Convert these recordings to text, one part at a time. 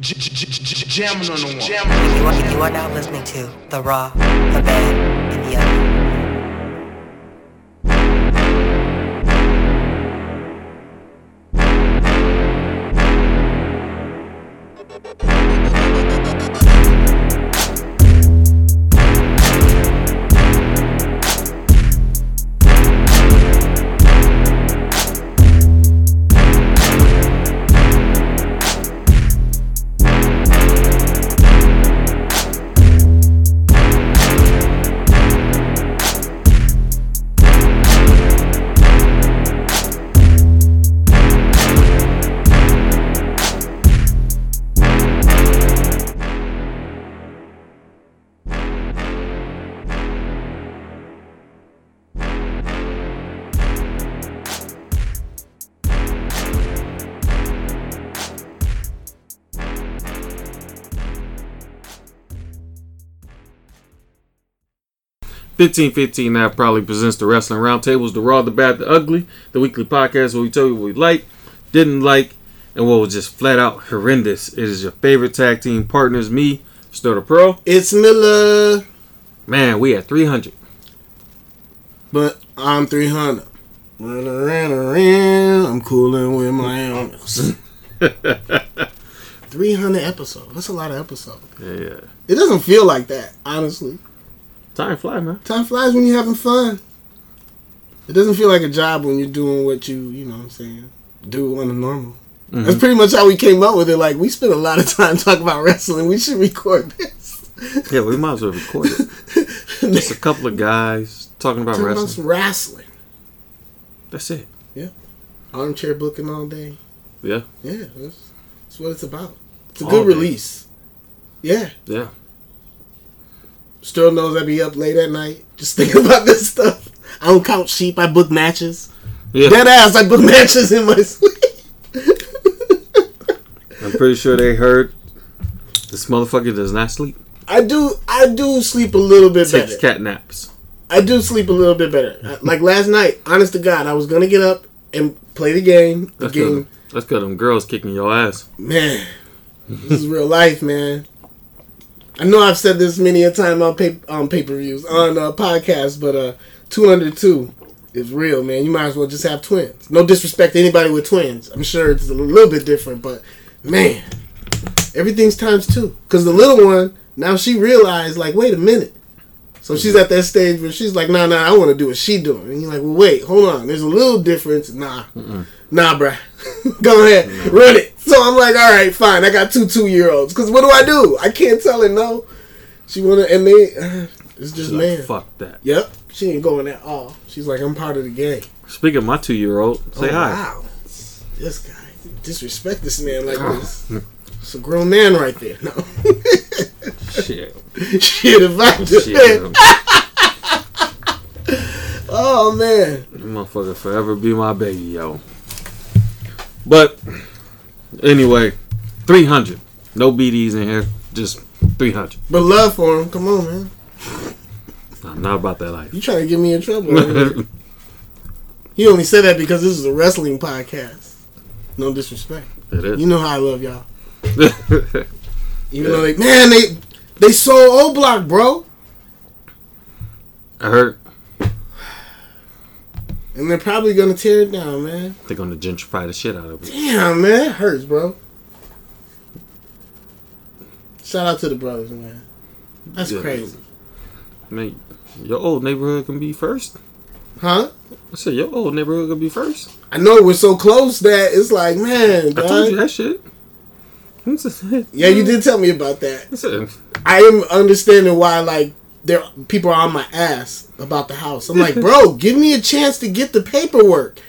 Jamming on the one. You are, now listening to The Raw, The Bad, and The Ugly. Fifteen fifteen now probably presents the Wrestling Roundtables, the Raw, the Bad, the Ugly, the weekly podcast where we tell you what we like, didn't like, and what was just flat out horrendous. It is your favorite tag team partners, me, Stoner Pro. It's Miller, Man, we at three hundred. but I'm 300. Run around, around, I'm cooling with my illness. 300 episodes. That's a lot of episodes. Yeah, yeah. It doesn't feel like that, honestly. Time fly, man. Time flies when you're having fun. It doesn't feel like a job when you're doing what you, you know what I'm saying, do on the normal. Mm-hmm. That's pretty much how we came up with it. Like, we spent a lot of time talking about wrestling. We should record this. Yeah, we might as well record it. Just a couple of guys talking about Talking wrestling. some wrestling. That's it. Yeah. Armchair booking all day. Yeah, Yeah, that's, that's what it's about. It's a All good day. release. Yeah. yeah. Still knows I be up late at night just thinking about this stuff. I don't count sheep. I book matches. Yeah, Dead ass. I book matches in my sleep. I'm pretty sure they heard this motherfucker does not sleep. I do. I do sleep a little bit Takes better. cat naps. I do sleep a little bit better. Like last night, honest to God, I was gonna get up and play the game. The That's game, good. That's good. Them girls kicking your ass. man. This is real life, man. I know I've said this many a time on pay, on pay per views on uh, podcasts, but uh, two hundred two is real, man. You might as well just have twins. No disrespect to anybody with twins. I'm sure it's a little bit different, but man, everything's times two. Cause the little one now she realized like, wait a minute. So she's at that stage where she's like, nah, nah, I want to do what she doing. And you're like, well, wait, hold on. There's a little difference. Nah, nah, bruh. Go ahead, run it. So I'm like, all right, fine. I got two two year olds. Cause what do I do? I can't tell her no. She wanna, and they, uh, it's just She's like, man. Fuck that. Yep, she ain't going at all. She's like, I'm part of the game. Speaking of my two year old, say Oh, hi. Wow, this guy disrespect this man like this. It's a grown man right there. No, Shit. shit, if I do Shit. Oh man, motherfucker forever be my baby, yo. But anyway, 300. No BDs in here. Just 300. but love for him. Come on, man. I'm not about that life. You trying to get me in trouble? man. he only said that because this is a wrestling podcast. No disrespect. It is. You know how I love y'all. Even though they, man, they they sold O Block, bro, I heard and they're probably gonna tear it down, man. they're gonna gentrify the shit out of it. Damn, man, it hurts, bro. Shout out to the brothers, man. That's Yeah. crazy, Man, your old neighborhood can be first. huh? I said your old neighborhood can be first. I know we're so close that it's like, man, I told you that shit. yeah, you did tell me about that. I am understanding why like there people are on my ass about the house. I'm like, bro, give me a chance to get the paperwork.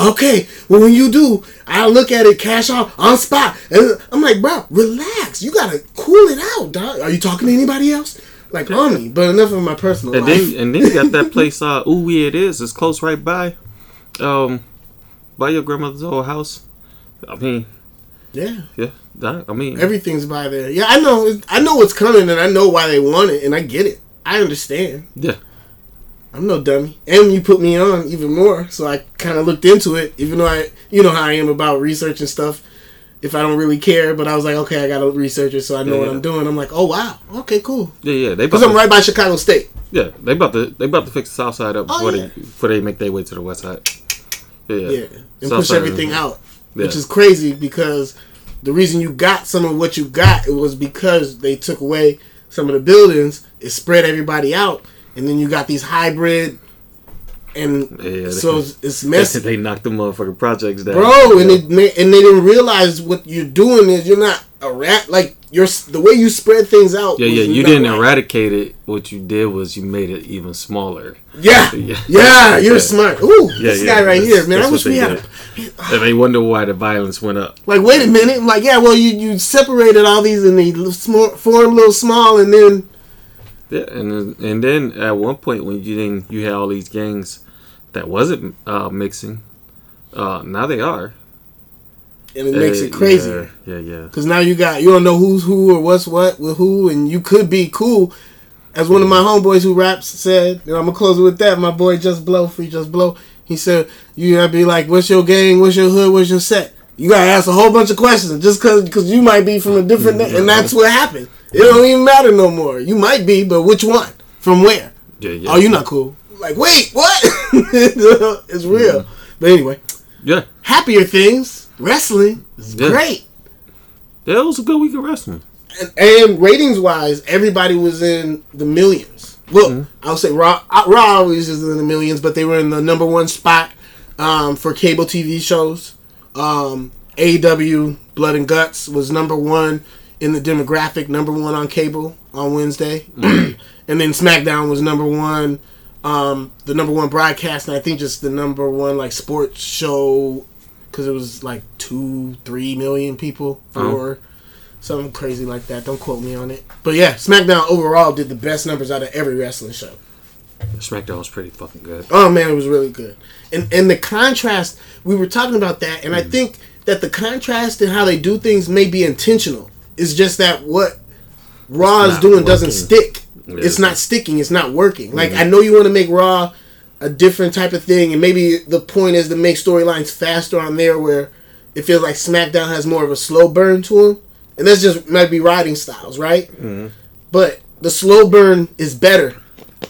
Okay, well when you do, I'll look at it cash out on spot. And I'm like, bro, relax. You gotta cool it out, dog. Are you talking to anybody else? Like on me, but enough of my personal And life. then and then you got that place uh ooh yeah it is. It's close right by um by your grandmother's old house. I mean, yeah, yeah. That, I mean everything's by there. Yeah, I know. I know what's coming, and I know why they want it, and I get it. I understand. Yeah. I'm no dummy. And you put me on even more, so I kind of looked into it. Even though I, you know how I am about research and stuff. if I don't really care. But I was like, okay, I gotta research it so I know Yeah, what yeah. I'm doing. I'm like, oh wow, okay, cool. Yeah, yeah. They Because I'm right by Chicago State. yeah, they about to they about to fix the south side up Oh, before yeah. they before they make their way to the west side. Yeah, yeah. Yeah, and South push everything out, which is crazy because the reason you got some of what you got it was because they took away some of the buildings. It spread everybody out, and then you got these hybrid, and Yeah, they- so it's, it's messy, they knocked the motherfucking projects down, bro. And Yeah. it and they didn't realize what you're doing is you're not a rat. Like you're the way you spread things out. yeah, yeah. You didn't right. eradicate it. What you did was you made it even smaller. Yeah, Yeah. yeah, you're smart. Ooh, Yeah, this guy right that's- here, man. I wish we they had. did. And they wonder why the violence went up. Like, wait a minute. I'm like, yeah, well, you you separated all these and they little small, form a little small, and then Yeah, and then- and then at one point when you didn't, you had all these gangs that wasn't uh, mixing. Uh, now they are. and it makes Uh, it crazier. Yeah, yeah, yeah. Because now you got you don't know who's who or what's what with who, and you could be cool. As one of my homeboys who raps said, and I'm gonna close it with that. My boy Just Blow, free Just Blow. He said you gotta be like, what's your gang, what's your hood, what's your set. You gotta ask a whole bunch of questions just cause, cause you might be from a different, na- and that's what happened. It don't even matter no more. You might be, but which one? From where? Yeah, yeah. Oh, you not cool. Like, wait, what? it's real. But anyway, Yeah, happier things. Wrestling is Yeah. great. That was a good week of wrestling. And, and ratings wise, everybody was in the millions. Well, I'll say Raw. uh, Raw always is in the millions, but they were in the number one spot um, for cable TV shows. Um, AEW Blood and Guts was number one in the demographic, number one on cable on Wednesday, and then SmackDown was number one, um, the number one broadcast, and I think just the number one like sports show because it was like two, three million people Oh. for something crazy like that. Don't quote me on it, but yeah, SmackDown overall did the best numbers out of every wrestling show. SmackDown was pretty fucking good. Oh man, it was really good. And and the contrast, we were talking about that, and I Mm. think that the contrast in how they do things may be intentional. It's just that what Raw It's is doing doesn't stick. Yeah, it's it's not sticking. It's not working. Like Mm-hmm. I know you want to make Raw a different type of thing, and maybe the point is to make storylines faster on there, where it feels like SmackDown has more of a slow burn to them, and that's just might be writing styles, right? Mm-hmm. But the slow burn is better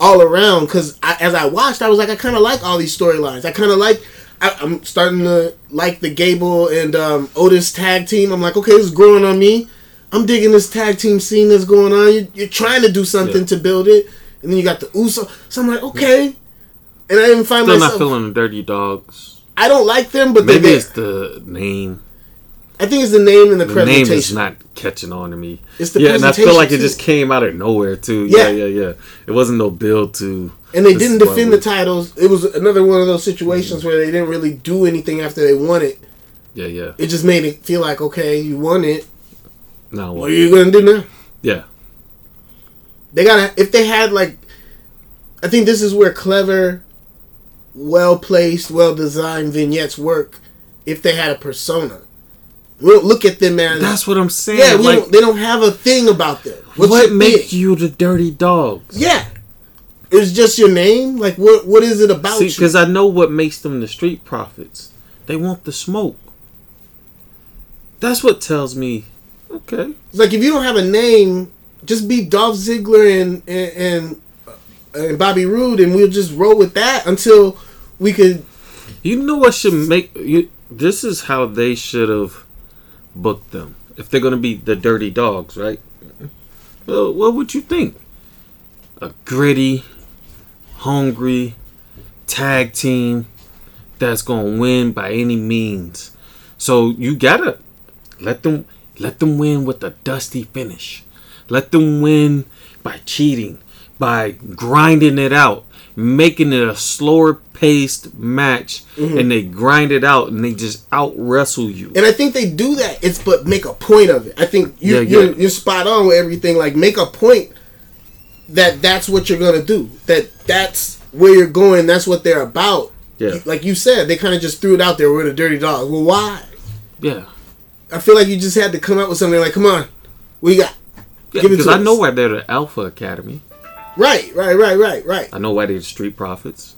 all around because as I watched, I was like, I kind of like all these storylines. I kind of like. I, I'm starting to like the Gable and um, Otis tag team. I'm like, okay, this is growing on me. I'm digging this tag team scene that's going on. You're, you're trying to do something Yeah. to build it, and then you got the Uso. So I'm like, okay. And I didn't find Still myself. not feeling the Dirty Dawgs. I don't like them, but Maybe it's the name. I think it's the name and the, The presentation. name is not catching on to me. It's the presentation. yeah, and I feel like it just came out of nowhere too. Yeah. Yeah, yeah, yeah. It wasn't no build to. and they didn't defend the titles. It was another one of those situations where they didn't really do anything after they won it. Yeah, yeah. It just made it feel like, okay, you won it. Now What what? are you gonna do now? Yeah, They gotta if they had like I think this is where clever, well placed, well designed vignettes work if they had a persona. We don't look at them as that's what I'm saying. Yeah, we like, don't, they don't have a thing about them. What's what makes you the Dirty Dawgs? Yeah. It's just your name? Like what what is it about See, because I know what makes them the street profits. They want the smoke. That's what tells me. Okay. It's like if you don't have a name, just be Dolph Ziggler and and and, uh, and Bobby Roode, and we'll just roll with that until we could. You know what should make you? This is how they should have booked them. If they're gonna be the dirty dawgs, right? Well, what would you think? A gritty, hungry tag team that's gonna win by any means. So you gotta let them let them win with a dusty finish. Let them win by cheating, by grinding it out, making it a slower paced match, mm-hmm. and they grind it out and they just out wrestle you. And I think they do that. It's but make a point of it. I think you, Yeah, you're you're spot on with everything. Like make a point that that's what you're gonna do. That that's where you're going. That's what they're about. Yeah. Like you said, they kind of just threw it out there. We're the dirty dawgs. Well, why? Yeah. I feel like you just had to come up with something like, come on, we got. Yeah, because I know why they're the Alpha Academy. Right, right, right, right, right. I know why they're the Street Profits.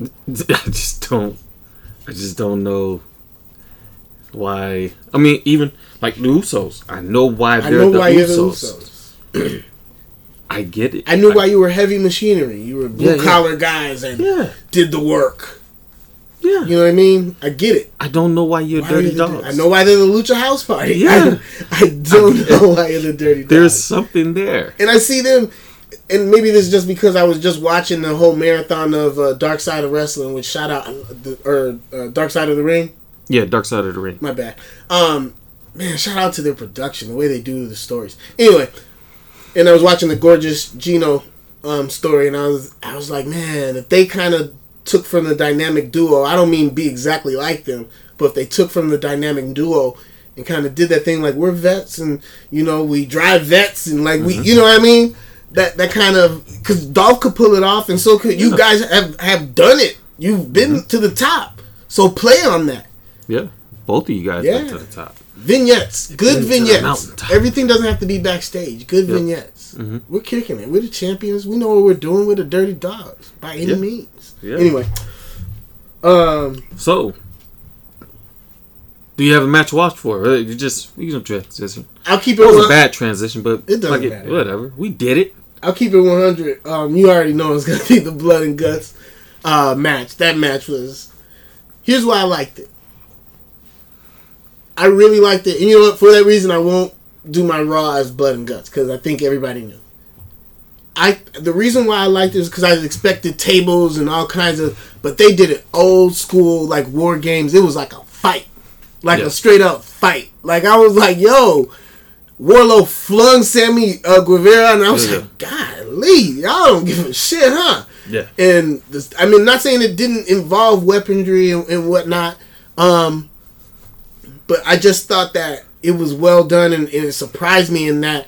I just don't. I just don't know why. I mean, even like the Usos. I know why they're know the, why you're the Usos. Usos. I get it. I knew why you were heavy machinery. You were blue Yeah, yeah. collar guys and Yeah, did the work. Yeah. You know what I mean? I get it. I don't know why you're Why dirty dawgs. I know why they're the Lucha House Party. Yeah. I, I don't know why you're the Dirty Dawgs. There's something there. and I see them, and maybe this is just because I was just watching the whole marathon of uh, Dark Side of Wrestling, which shout out the, or uh, Dark Side of the Ring. Yeah, Dark Side of the Ring. My bad. Um, man, shout out to their production, the way they do the stories. Anyway, and I was watching the gorgeous Gino um, story, and I was I was like, man, if they kind of took from the dynamic duo, I don't mean be exactly like them, but if they took from the dynamic duo and kind of did that thing like we're vets and you know we drive vets and like we you know what I mean that that kind of because Dolph could pull it off and so could you guys have have done it. You've been to the top, so play on that. Yeah, both of you guys Yeah. to the top. Vignettes, good vignettes. Everything doesn't have to be backstage. Good Yep. vignettes. Mhm. We're kicking it. We're the champions. We know what we're doing. We're the dirty dawgs by any Yeah. means. Yeah. Anyway, um, So, do you have a match watch for? Uh, You just you can transition. I'll keep It it. was a bad transition, but It doesn't like matter. whatever. We did it. I'll keep it one hundred. Um, you already know it's gonna be the blood and guts uh, match. That match was. Here's why I liked it. I really liked it, and you know what? For that reason, I won't do my Raw as blood and guts because I think everybody knew. I the reason why I liked it is because I expected tables and all kinds of, but they did it old school like war games. It was like a fight, like Yeah. a straight up fight. Like I was like, yo, Wardlow flung Sammy uh, Guevara, and I was Yeah. like, golly, y'all don't give a shit, huh? Yeah. And this, I mean, not saying it didn't involve weaponry and, and whatnot, um, but I just thought that it was well done, and, and it surprised me in that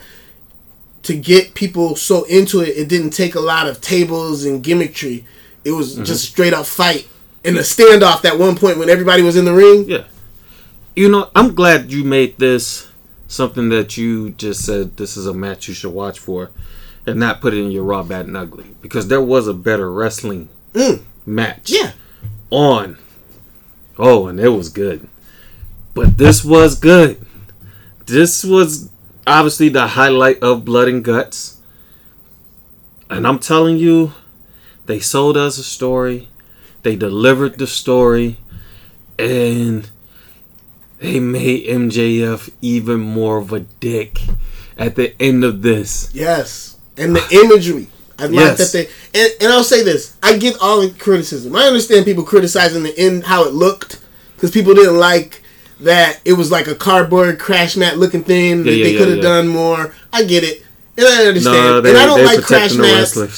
to get people so into it, it didn't take a lot of tables and gimmickry. It was Mm-hmm. just straight up fight and a standoff at one point when everybody was in the ring. Yeah. You know, I'm glad you made this something that you just said this is a match you should watch for and not put it in your Raw Bad and Ugly because there was a better wrestling Mm. match Yeah, on. Oh, and it was good. But this was good. This was obviously the highlight of Blood and Guts. And I'm telling you, they sold us a story. They delivered the story. And they made MJF even more of a dick at the end of this. yes, and the imagery. I like Yes. that they and, and I'll say this: I get all the criticism. I understand people criticizing the end how it looked because people didn't like that it was like a cardboard crash mat looking thing. that yeah, they could have yeah. done more. I get it, and I understand. No, they, and I don't like crash mats. And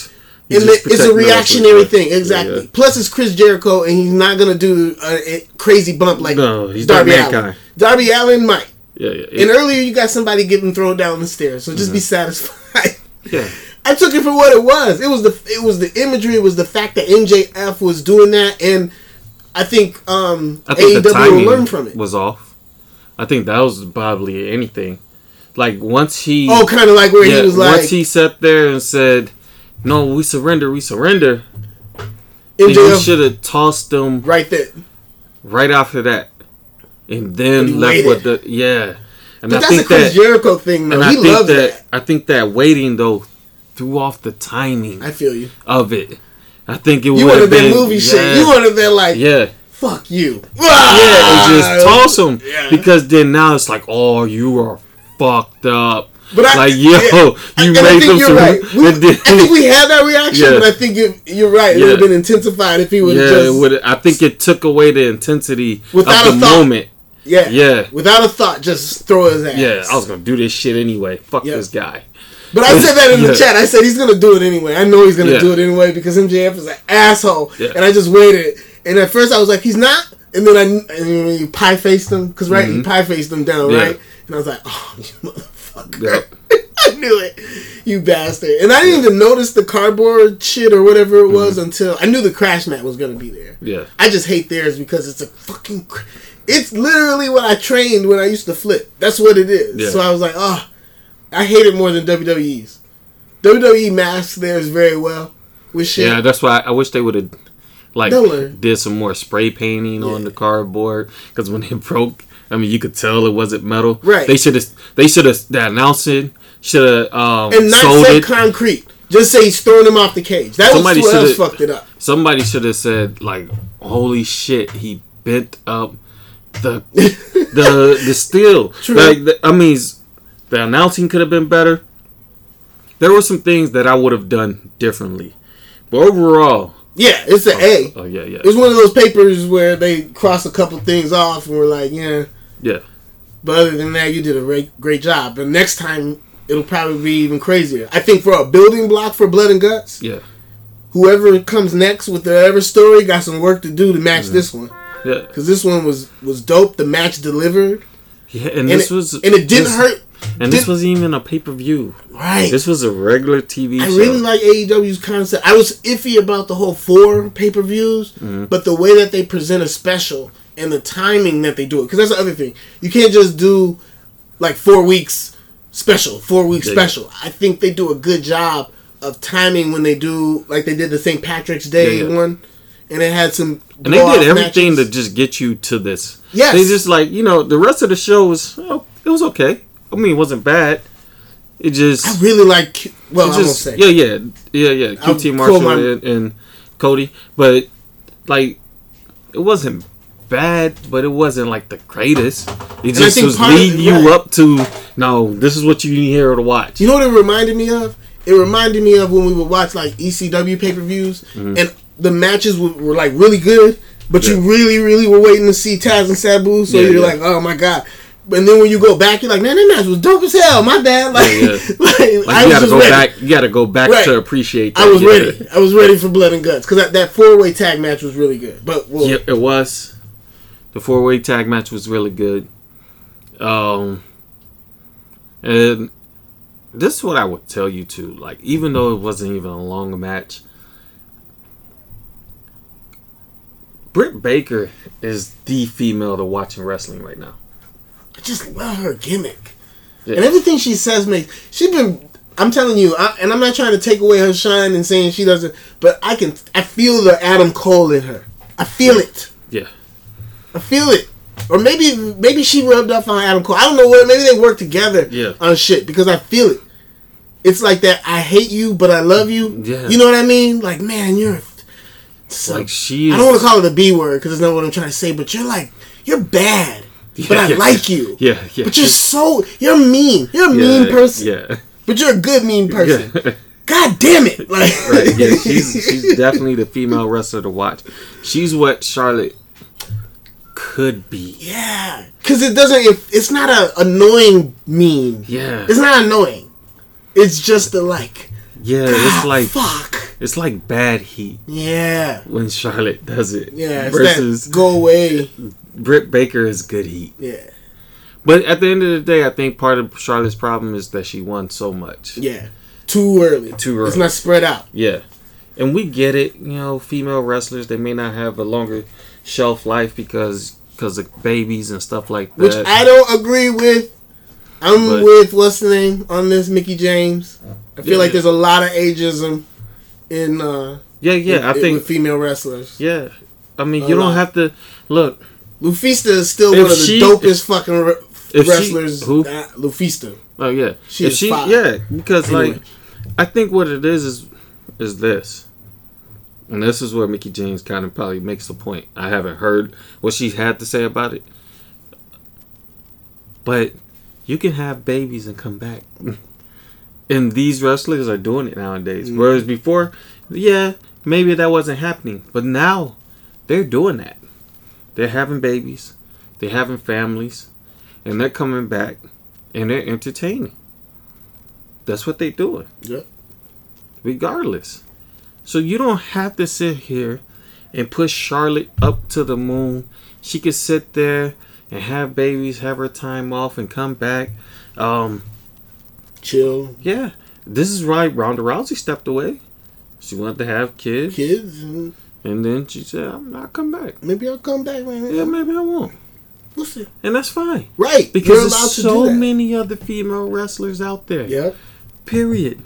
just it- it's a reactionary thing, exactly. yeah. Plus, it's Chris Jericho, and he's not gonna do a, a crazy bump like No, he's Darby Allin. Darby Allin might. Yeah, yeah, And earlier, you got somebody getting thrown down the stairs, so Mm-hmm. just be satisfied. yeah. I took it for what it was. It was the it was the imagery. It was the fact that MJF was doing that, and I think um, I think the AEW timing will learn from it. was off. I think that was probably anything. Like once he, oh, kind of like where yeah, he was like, once he sat there and said, "No, we surrender, we surrender," MJF should have tossed them right there. right after that, and then he left waited. with the yeah. And But I that's a think Chris that, Jericho thing, though. and I He think loves that, that. I think that waiting though threw off the timing I feel you. of it. I think it would would have have been been movie yeah, shit. You would have been like, yeah. fuck you. Yeah, and just toss them Yeah. because then now it's like, oh, you are fucked up. But I, like, yo, yeah. you And I made think them you're right. We, then- I think we had that reaction, Yeah. but I think you, you're right. It Yeah. would have been intensified if he would yeah, just, would. I think it took away the intensity Without of a thought. moment. yeah, Yeah. without a thought, just throw his ass. Yeah, I was gonna do this shit anyway. Fuck Yeah. this guy. But I said that in the Yeah. chat. I said he's gonna do it anyway. I know he's gonna Yeah. do it anyway because MJF is an asshole. Yeah. And I just waited. And at first I was like, he's not. And then I and then you pie faced him because right, you pie faced him down Mm-hmm. Right. And I was like, oh, you motherfucker. I knew it, you bastard. And I didn't even notice the cardboard shit or whatever it was Mm-hmm. until I knew the crash mat was gonna be there. Yeah. I just hate theirs because it's a fucking. cr- It's literally what I trained when I used to flip. That's what it is. Yeah. So I was like, oh, I hate it more than WWE's. WWE masks theirs very well with shit. Yeah, that's why I, wish they would have like did some more spray painting on the cardboard because when it broke, I mean, you could tell it wasn't metal. Right. They should have. They should have. That announcing should have um, and not sold say it. concrete. Just say he's throwing him off the cage. That Somebody was what else fucked it up. Somebody should have said like, "Holy shit, he bent up the the the steel." True. Like, I mean, the announcing could have been better. There were some things that I would have done differently, but overall, Yeah, it's an oh, A. oh yeah, yeah, It's one of those papers where they cross a couple things off and we're like, yeah. yeah, But other than that, you did a great, great job. But next time, it'll probably be even crazier. I think for a building block for Blood and Guts, yeah, whoever comes next with their ever story got some work to do to match this one. yeah, Because this one was was dope. The match delivered, yeah. And, and this it, was and it didn't this- hurt. And this wasn't even a pay per view. Right. This was a regular TV show. I show. really like AEW's concept. I was iffy about the whole four pay per views, Mm-hmm. but the way that they present a special and the timing that they do it, because that's the other thing. You can't just do like four weeks special, four weeks Yeah. special. I think they do a good job of timing when they do, like they did the St. Patrick's Day Yeah, yeah. one, and it had some. and they did everything matches. to just get you to this. Yes. They just like you know the rest of the show was oh, it was okay. I mean, it wasn't bad. It just I really like. Well, I'm gonna say. yeah yeah yeah yeah QT Marshall my- and, and Cody, but like it wasn't bad, but it wasn't like the greatest. It I just was leading you right. up to no, this is what you need here to watch. You know what it reminded me of? It reminded me of when we would watch like ECW pay per views, and the matches were, were like really good, but you Mm-hmm. Really, really were waiting to see Taz and Sabu, so Yeah, you're yeah. like, oh my god. And then when you go back, you're like, man, that match was dope as hell. My bad. Like, Yeah, yeah. like, Like I you gotta go ready. back. You gotta go back Right. to appreciate. That. I was yeah. ready. I was ready for blood and guts because that, that four way tag match was really good. But well, Yeah, it was. The four way tag match was really good. Um, and this is what I would tell you too. Like, even though it wasn't even a long match, Britt Baker is the female to watching wrestling right now. I just love her gimmick. Yeah. And everything she says makes she's been I'm telling you, I, and I'm not trying to take away her shine and saying she doesn't, but I can I feel the Adam Cole in her. I feel it. Yeah, I feel it. Or maybe maybe she rubbed off on Adam Cole. I don't know what. Maybe they work together Yeah. on shit because I feel it. It's like that. I hate you, but I love you. Yeah. You know what I mean? Like, man, you're so, like she is. I don't want to call it a B word because it's not what I'm trying to say. But you're like you're bad, but I Yeah. like you. Yeah, yeah. But you're so you're mean. You're a yeah, mean person. Yeah, But you're a good mean person. yeah. God damn it! Like, right. Yeah, she's she's definitely the female wrestler to watch. She's what Charlotte could be. yeah, because it doesn't. It, it's not a annoying mean. Yeah, It's not annoying. It's just the like. yeah. It's ah, like fuck. it's like bad heat Yeah. when Charlotte does it. Yeah. It's versus go away. Britt Baker is good heat. Yeah. But at the end of the day, I think part of Charlotte's problem is that she won so much. Yeah. Too early. Too early. It's not spread out. Yeah. And we get it, you know, female wrestlers they may not have a longer shelf life because because of babies and stuff like that. Which I don't agree with. I'm But- with what's the name on this, Mickie James. I feel Yeah. like there's a lot of ageism in uh yeah, yeah, I with- think with female wrestlers. yeah. I mean, A you don't have to look. LuFisto is still If one of the she- dopest fucking re- if she- wrestlers. who? Uh, LuFisto. Oh yeah, She if is she fire. yeah because Anyway. like I think what it is is is this, and this is where Mickie James kind of probably makes the point. I haven't heard what she had to say about it, but you can have babies and come back, and these wrestlers are doing it nowadays. Mm. Whereas before, yeah, maybe that wasn't happening, but now they're doing that. They're having babies, they're having families, and they're coming back and they're entertaining. That's what they're doing, Yep. regardless. So you don't have to sit here and push Charlotte up to the moon. She could sit there and have babies, have her time off, and come back. Um, Chill. yeah, this is right. Ronda Rousey stepped away. She wanted to have kids, Kids. And and then she said, "I'm not come back." maybe I'll come back, man. Yeah, maybe I won't, We'll see. and that's fine Right. because You're there's so many other female wrestlers out there. Yep. Period.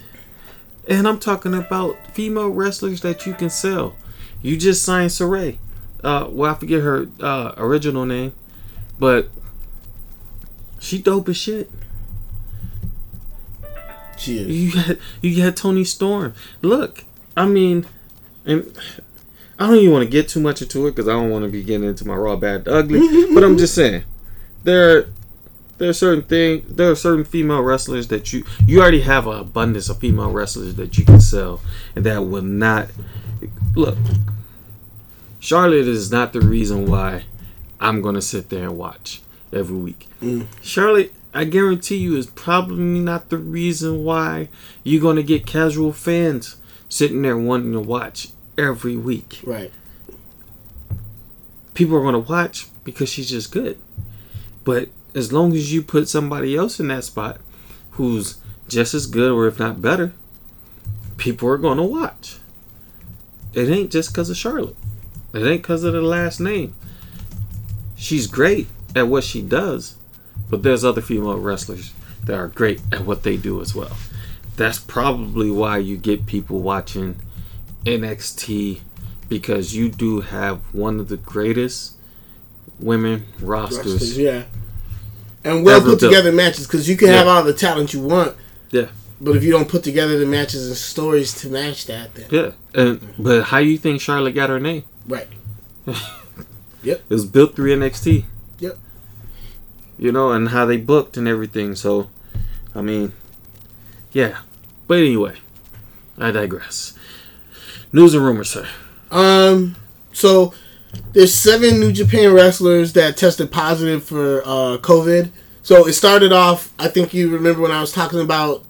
And I'm talking about female wrestlers that you can sell. You just signed Sarray. Uh, well, I forget her uh, original name, but She dope as shit. She is. You got you got Toni Storm. Look, I mean, and I don't even want to get too much into it because I don't want to be getting into my raw bad ugly. but I'm just saying, there are there are certain things. There are certain female wrestlers that you you already have an abundance of female wrestlers that you can sell, and that will not look. Charlotte is not the reason why I'm gonna sit there and watch every week. Mm. Charlotte, I guarantee you, is probably not the reason why you're gonna get casual fans sitting there wanting to watch every week. Right. People are gonna watch because she's just good. But as long as you put somebody else in that spot who's just as good or if not better, people are gonna watch. It ain't just because of Charlotte. It ain't because of the last name. She's great at what she does, but there's other female wrestlers that are great at what they do as well. That's probably why you get people watching NXT because you do have one of the greatest women rosters. Wrestlers, yeah. And well put together matches because you can Yeah. have all the talent you want. Yeah. But if you don't put together the matches and stories to match that, then Yeah, and but how you think Charlotte got her name? right. Yep. It was built through NXT. Yep. You know, and how they booked and everything. So, I mean, yeah. But anyway, I digress. News and rumors, sir. Um. So there's seven New Japan wrestlers that tested positive for uh, COVID. So it started off. I think you remember when I was talking about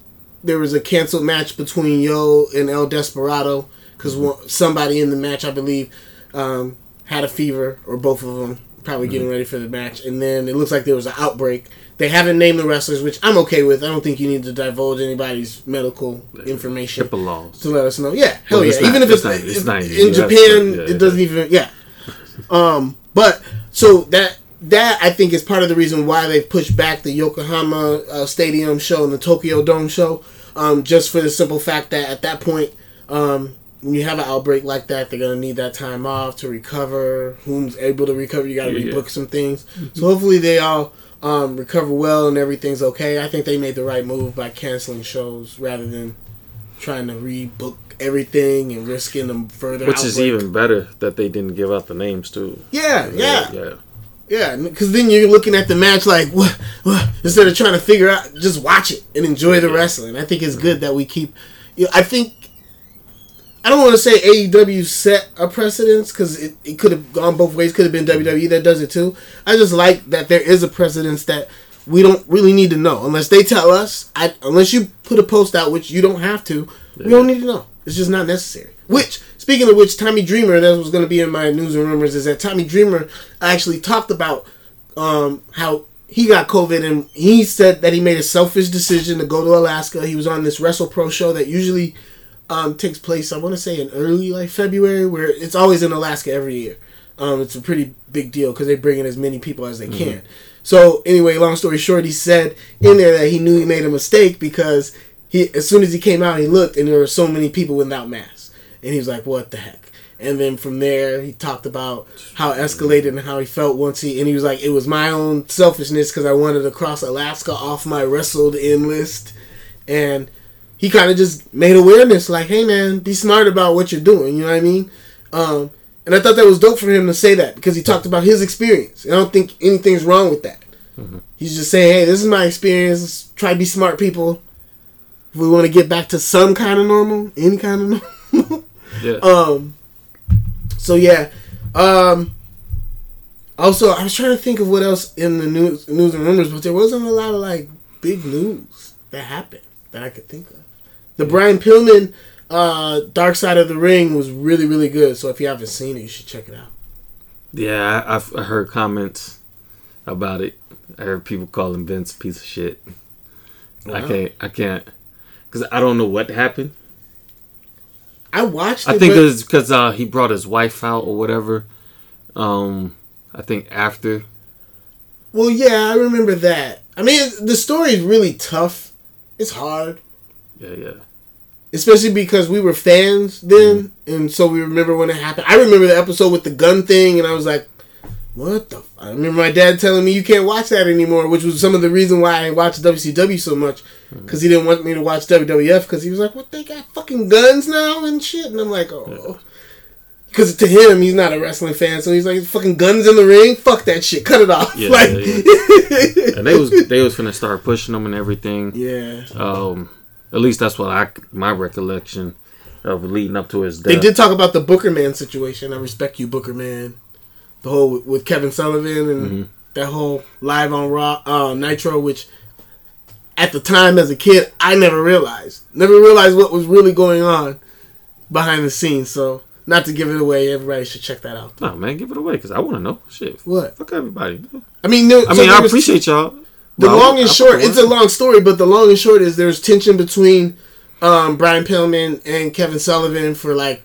there was a canceled match between YOH and El Desperado because somebody in the match, I believe, um, had a fever or both of them, probably getting ready for the match. And then it looks like there was an outbreak. They haven't named the wrestlers, which I'm okay with. I don't think you need to divulge anybody's medical information HIPAA laws. to let us know. Yeah, hell Well, yeah. not- even if it's it's, not- it's if- not in Japan, yeah, it doesn't even. Yeah. Um, but so that that I think is part of the reason why they pushed back the Yokohama uh, Stadium show and the Tokyo Dome show, um, just for the simple fact that at that point, um, when you have an outbreak like that, they're gonna need that time off to recover. Who's able to recover? You got to Yeah, yeah. rebook some things. So hopefully they all. Um, recover well and everything's okay. I think they made the right move by canceling shows rather than trying to rebook everything and risking them further. Which is even better that they didn't give out the names too. yeah, yeah, yeah. yeah. Because then you're looking at the match like what, what, instead of trying to figure out, just watch it and enjoy the wrestling. I think it's good that we keep. I think I don't want to say AEW set a precedence because it, it could have gone both ways. Could have been WWE that does it too. I just like that there is a precedence that we don't really need to know unless they tell us. I unless you put a post out, which you don't have to. We don't need to know. It's just not necessary. Which, speaking of which, Tommy Dreamer, that was going to be in my news and rumors, is that Tommy Dreamer actually talked about um, how he got COVID and he said that he made a selfish decision to go to Alaska. He was on this Wrestle Pro show that usually um, takes place, I want to say, in early like February, where it's always in Alaska every year. Um, it's a pretty big deal because they bring in as many people as they can. So anyway, long story short, he said in there that he knew he made a mistake because he, as soon as he came out, he looked and there were so many people without masks, and he was like, "What the heck." And then from there, he talked about how it escalated and how he felt once he, and he was like, it was my own selfishness because I wanted to cross Alaska off my wrestled in list. And he kind of just made awareness like, hey man, be smart about what you're doing. You know what I mean? Um, and I thought that was dope for him to say that because he talked about his experience. And I don't think anything's wrong with that. He's just saying, hey, this is my experience. Try to be smart, people. If we want to get back to some kind of normal, any kind of normal. Yeah. Um. So yeah. Um. Also, I was trying to think of what else in the news, news and rumors, but there wasn't a lot of like big news that happened that I could think of. The Brian Pillman, uh, Dark Side of the Ring was really really good. So if you haven't seen it, you should check it out. Yeah, I, I've heard comments about it. I heard people calling Vince a piece of shit. I can't. I can't. Because I don't know what happened. I watched. I think it was because uh, he brought his wife out or whatever. Um, I think after. Well, yeah, I remember that. I mean, the story is really tough. It's hard. Yeah, yeah. especially because we were fans then, and so we remember when it happened. I remember the episode with the gun thing, and I was like, What the? F-? I remember my dad telling me you can't watch that anymore, which was some of the reason why I watched WCW so much because he didn't want me to watch WWF because he was like, "What they got fucking guns now and shit," and I'm like, "Oh." Because to him, he's not a wrestling fan, so he's like, "Fucking guns in the ring, fuck that shit, cut it off." Yeah, like, yeah, And they was they was finna start pushing them and everything. yeah. Um, at least that's what I my recollection of leading up to his death. They did talk about the Booker Man situation. I respect you, Booker Man. The whole with Kevin Sullivan and Mm-hmm. that whole live on Raw uh, Nitro, which at the time as a kid I never realized, never realized what was really going on behind the scenes. So not to give it away, everybody should check that out. No man, give it away because I want to know. Shit, What? fuck everybody. I mean, there, I so mean, I was- appreciate y'all. The long and short, it's a long story, but the long and short is there's tension between um, Brian Pillman and Kevin Sullivan for like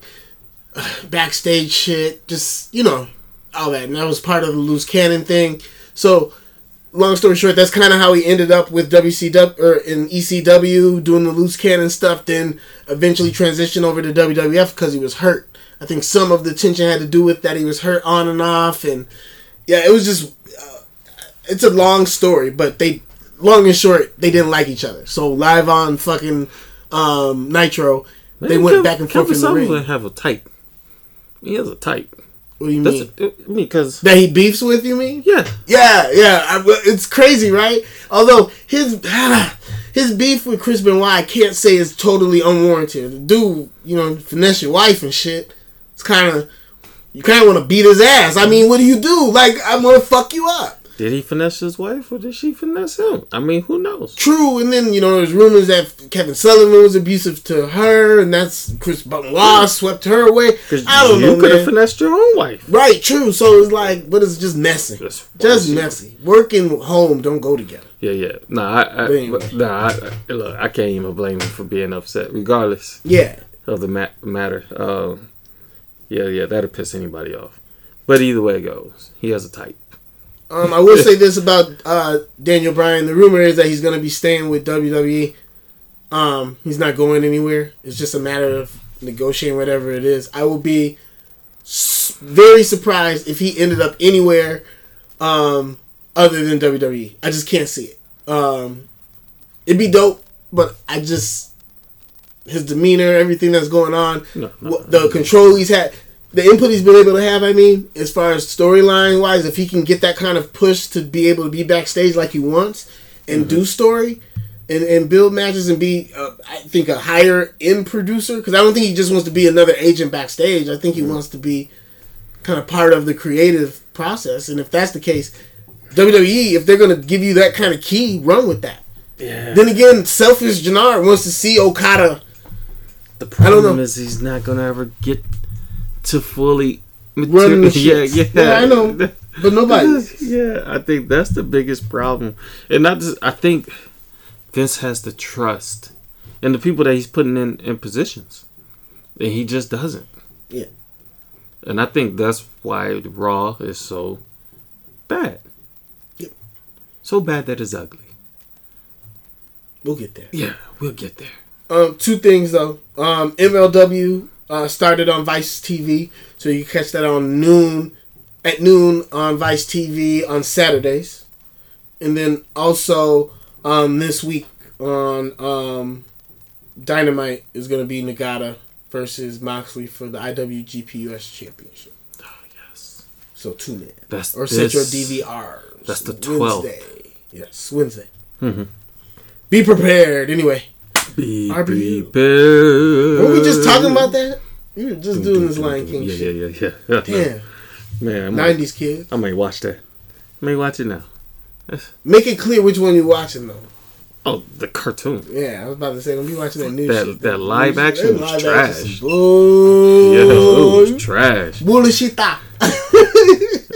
backstage shit, just you know, all that, and that was part of the loose cannon thing. So, long story short, that's kind of how he ended up with WCW or in ECW doing the loose cannon stuff. Then eventually transitioned over to WWF because he was hurt. I think some of the tension had to do with that he was hurt on and off, and yeah, it was just it's a long story, but they long and short they didn't like each other. So live on fucking um, Nitro, they went Kev- back and Kevin forth in the ring. have a type. He has a type. What do you That's mean? a, I mean, because that he beefs with you mean? yeah, Yeah, yeah. I, it's crazy, right? Although his his beef with Chris Benoit, I can't say is totally unwarranted. The dude, you know, finesse your wife and shit. It's kind of you kind of want to beat his ass. I mean, what do you do? Like, I want to fuck you up. Did he finesse his wife or did she finesse him? I mean, who knows? True, and then you know there's rumors that Kevin Sullivan was abusive to her, and that's Chris Benoit swept her away. I don't you know, could have finessed your own wife. Right, true. So it's like, but it's just messy. That's Just messy. Work and home don't go together. Yeah, yeah. Nah, I, I, But nah. I, look, I can't even blame him for being upset, regardless Yeah. of the ma- matter. Um, yeah, yeah, that'll piss anybody off. But either way it goes, he has a type. Um, I will say this about uh, Daniel Bryan. The rumor is that he's going to be staying with WWE. Um, he's not going anywhere. It's just a matter of negotiating whatever it is. I will be very surprised if he ended up anywhere um, other than WWE. I just can't see it. Um, it'd be dope, but I just his demeanor, everything that's going on, No, no, the control he's had, the input he's been able to have. I mean, as far as storyline wise, if he can get that kind of push to be able to be backstage like he wants and do story and, and build matches and be, uh, I think, a higher end producer because I don't think he just wants to be another agent backstage. I think he wants to be kind of part of the creative process. And if that's the case, WWE, if they're going to give you that kind of key, run with that. Yeah. Then again, selfish Jannar wants to see Okada. The I don't problem is he's not gonna ever get to fully. Run the yeah, yeah, Yeah, I know. But nobody. yeah, I think that's the biggest problem, and not just. I think Vince has the trust and the people that he's putting in in positions, and he just doesn't. Yeah. and I think that's why Raw is so bad. Yep. So bad that it's ugly. We'll get there. Yeah, we'll get there. Um, two things though. Um, MLW uh, started on Vice TV, so you catch that on noon at noon on Vice TV on Saturdays, and then also um, this week on um, Dynamite is going to be Nagata versus Moxley for the IWGP US Championship. Oh yes, So tune in that's or set your DVRs. that's the 12th. Wednesday. Yes, Wednesday. Mhm. Be prepared. Anyway. Be RBU. prepared. Were we just talking about that? We were just doing this Lion King yeah, shit. Yeah, yeah, yeah, Damn. Man, I might, Nineties kids. I might watch that. I may watch it now. Make it clear which one you're watching though. Oh, the cartoon. Yeah, I was about to say, don't be watching that new That- shit. that live new shit. action That was live trash. action some Yeah, it was trash. Bullshita.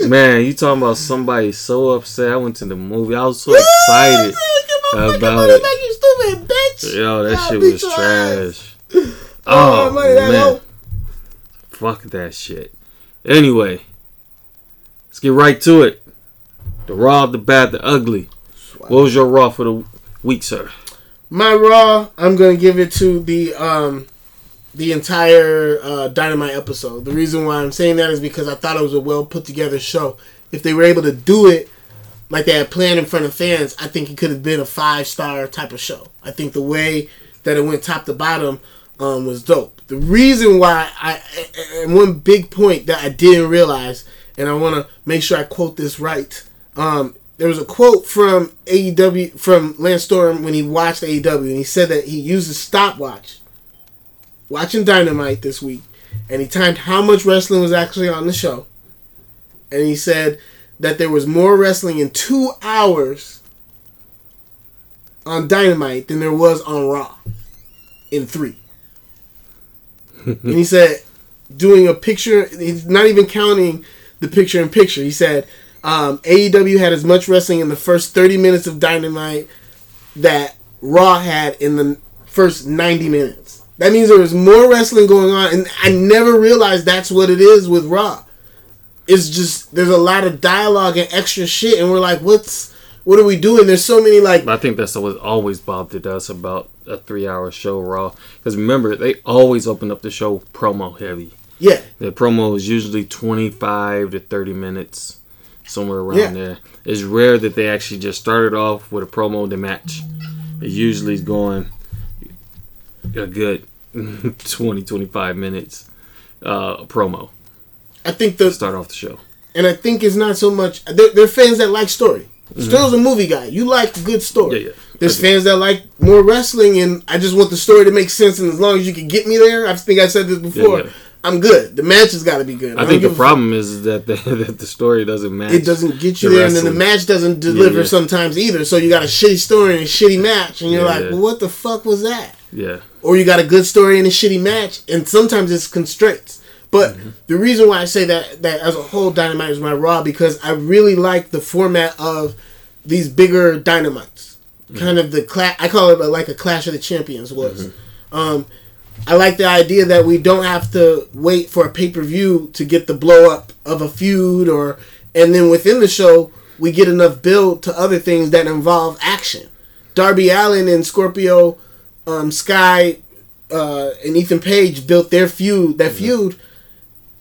Man, you talking about somebody so upset? I went to the movie. I was so excited. about about it. it. You stupid bitch. Yo, that shit was trash. Oh, Oh, money man. Fuck that shit. Anyway, let's get right to it. The raw, the bad, the ugly. What was your raw for the week, sir? My Raw, I'm gonna give it to the um the entire uh, Dynamite episode. The reason why I'm saying that is because I thought it was a well put together show. if they were able to do it like they had planned in front of fans, I think it could have been a five star type of show. I think the way that it went top to bottom um, was dope. The reason why I and one big point that I didn't realize, and I want to make sure I quote this right. Um, there was a quote from AEW from Lance Storm when he watched AEW, and he said that he used a stopwatch watching Dynamite this week, and he timed how much wrestling was actually on the show, and he said that there was more wrestling in two hours on Dynamite than there was on Raw in three. and he said, doing a picture, he's not even counting the picture in picture. He said, um, AEW had as much wrestling in the first 30 minutes of Dynamite that Raw had in the first 90 minutes. That means there was more wrestling going on, and I never realized that's what it is with Raw. It's just there's a lot of dialogue and extra shit, and we're like, what's what are we doing? There's so many like I think that's what always bothered us about a three-hour show Raw. Because remember, they always open up the show promo heavy. yeah, The promo is usually 25 to 30 minutes, somewhere around Yeah. there. It's rare that they actually just started off with a promo to match. It usually is going a good 20, 25 minutes uh, promo I think the start off the show. and I think it's not so much. There, there are fans that like story. Story's a movie guy. You like a good story. Mm-hmm. Yeah, yeah. There's fans that like more wrestling, and I just want the story to make sense. And as long as you can get me there, I think I said this before. Yeah, yeah. I'm good. The match has got to be good. I don't think the give a fuck. problem is that the, that the story doesn't match. it doesn't get you the there, and then the match doesn't deliver yeah. sometimes either. So you got a shitty story and a shitty match, and you're like, well, what the fuck was that? Yeah. or you got a good story and a shitty match, and sometimes it's constraints. But Mm-hmm. the reason why I say that that as a whole, Dynamite is my Raw because I really like the format of these bigger Dynamites, Mm-hmm. kind of the cla- I call it like a Clash of the Champions was. Um, I like the idea that we don't have to wait for a pay per view to get the blow up of a feud, or and then within the show we get enough build to other things that involve action. Darby Allin and Scorpio um, Sky uh, and Ethan Page built their feud, that feud,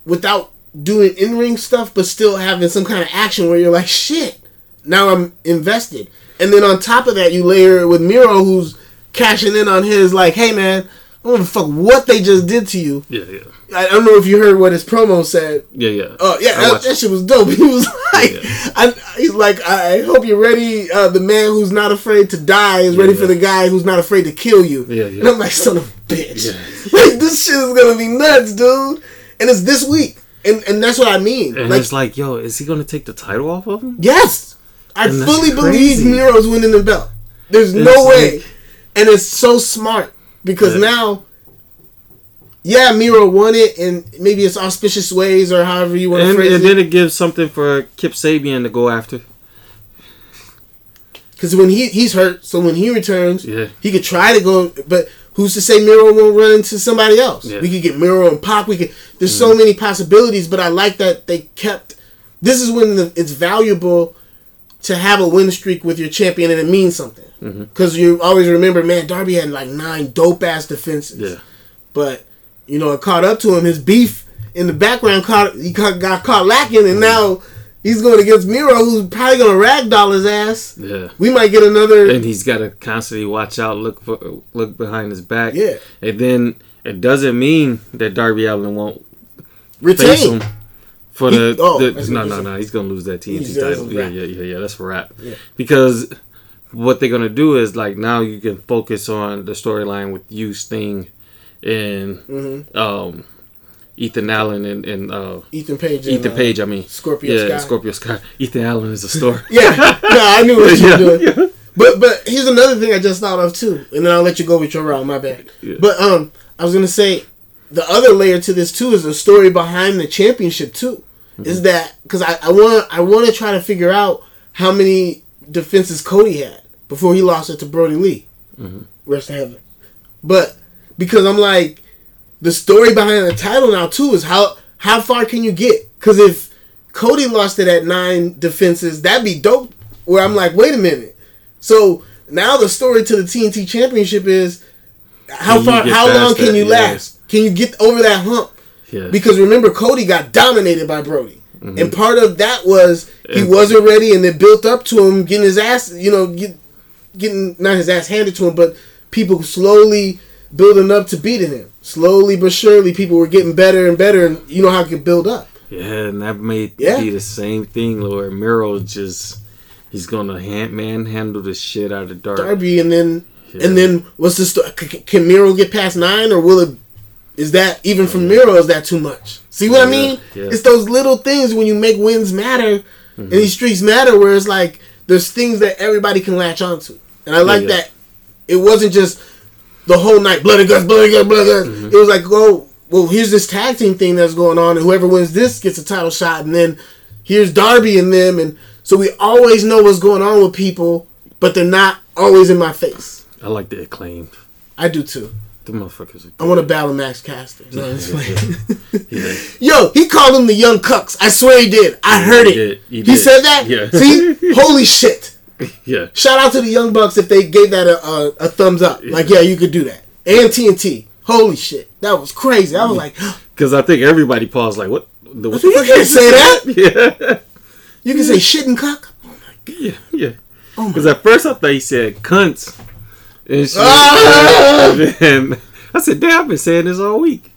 without doing in ring stuff, but still having some kind of action where you're like, shit, now I'm invested. And then on top of that, you layer it with Miro, who's cashing in on his, like, hey man, I don't give a fuck what they just did to you. Yeah, yeah. I don't know if you heard what his promo said. Yeah, yeah. Oh yeah, that, that shit was dope. He was like, Yeah. I, he's like, I hope you're ready. Uh, the man who's not afraid to die is ready Yeah, for the guy who's not afraid to kill you. Yeah, yeah. And I'm like, son of a bitch. Yeah. like this shit is gonna be nuts, dude. And it's this week, and and that's what I mean. And like, it's like, yo, is he gonna take the title off of him? yes, I And fully believe Miro's winning the belt. There's no way, like- and it's so smart because Yeah. now. Yeah, Miro won it, and maybe it's auspicious ways or however you want to phrase and it. And then it gives something for Kip Sabian to go after. Because when he he's hurt, so when he returns, Yeah. he could try to go. But who's to say Miro won't run into somebody else? Yeah. We could get Miro and Pop. We could. There's so many possibilities, but I like that they kept. This is when the, it's valuable to have a win streak with your champion, and it means something. Mm-hmm. Because you always remember, man, Darby had like nine dope ass defenses. Yeah. But you know, it caught up to him. His beef in the background caught he caught, got caught lacking, and now he's going against Miro, who's probably going to ragdoll his ass. Yeah. We might get another. And he's got to constantly watch out, look for, look behind his back. Yeah. And then it doesn't mean that Darby Allin won't retain. him for He- the, oh, the no no no he's gonna lose that TNT title yeah yeah yeah yeah that's a wrap Yeah. because what they're gonna do is like now you can focus on the storyline with you Sting and Mm-hmm. um Ethan Allen and, and uh Ethan Page. and, Ethan uh, Page I mean Scorpio yeah Sky. Scorpio Sky Ethan Allen is a story Yeah, no, I knew what you Yeah, were doing. But but here's another thing I just thought of too, and then I'll let you go with your route. My bad. Yeah. But um, I was gonna say the other layer to this too is the story behind the championship too. Mm-hmm. Is that because I I want I want to try to figure out how many defenses Cody had before he lost it to Brodie Lee. Mm-hmm. Rest in heaven. But because I'm like the story behind the title now too is how how far can you get? Because if Cody lost it at nine defenses, that'd be dope. Where I'm like, wait a minute. So now the story to the TNT Championship is how far, how long can that? you Yeah. last? Can you get over that hump? yeah Because remember, Cody got dominated by Brodie. And part of that was he wasn't ready, and it built up to him getting his ass, you know, get, getting not his ass handed to him, but people slowly building up to beating him. Slowly but surely, people were getting better and better, and you know how it can build up. Yeah, and that may Yeah. be the same thing, Lord. Miro just he's gonna hand, manhandle the shit out of Dark. Darby, and then Yeah. and then what's the story? C- c- can Miro get past nine, or will it? Is that even from Miro? Is that too much? See what I mean? yeah. It's those little things when you make wins matter Mm-hmm. and these streaks matter, where it's like there's things that everybody can latch onto, and I like yeah. that. It wasn't just the whole night blood and guts, blood and guts, blood and guts. Mm-hmm. It was like, oh, well, here's this tag team thing that's going on, and whoever wins this gets a title shot, and then here's Darby and them, and so we always know what's going on with people, but they're not always in my face. I like the acclaimed. I do too. The motherfuckers I want to battle Max Caster. No, I'm yeah. Yo, he called him the young cucks. I swear he did. I heard he it. did. He He, did. said that. Yeah. See, holy shit! Yeah. Shout out to the young bucks if they gave that a, a, a thumbs up. Like, yeah, you could do that. And TNT. Holy shit, that was crazy. I was like, Because I think everybody paused like, what? The, what you can't say that. Yeah. You can say shit and cuck. Yeah. Yeah. Oh my- Because at first I thought he said cunts. And shit. Ah! And I said, damn, I've been saying this all week.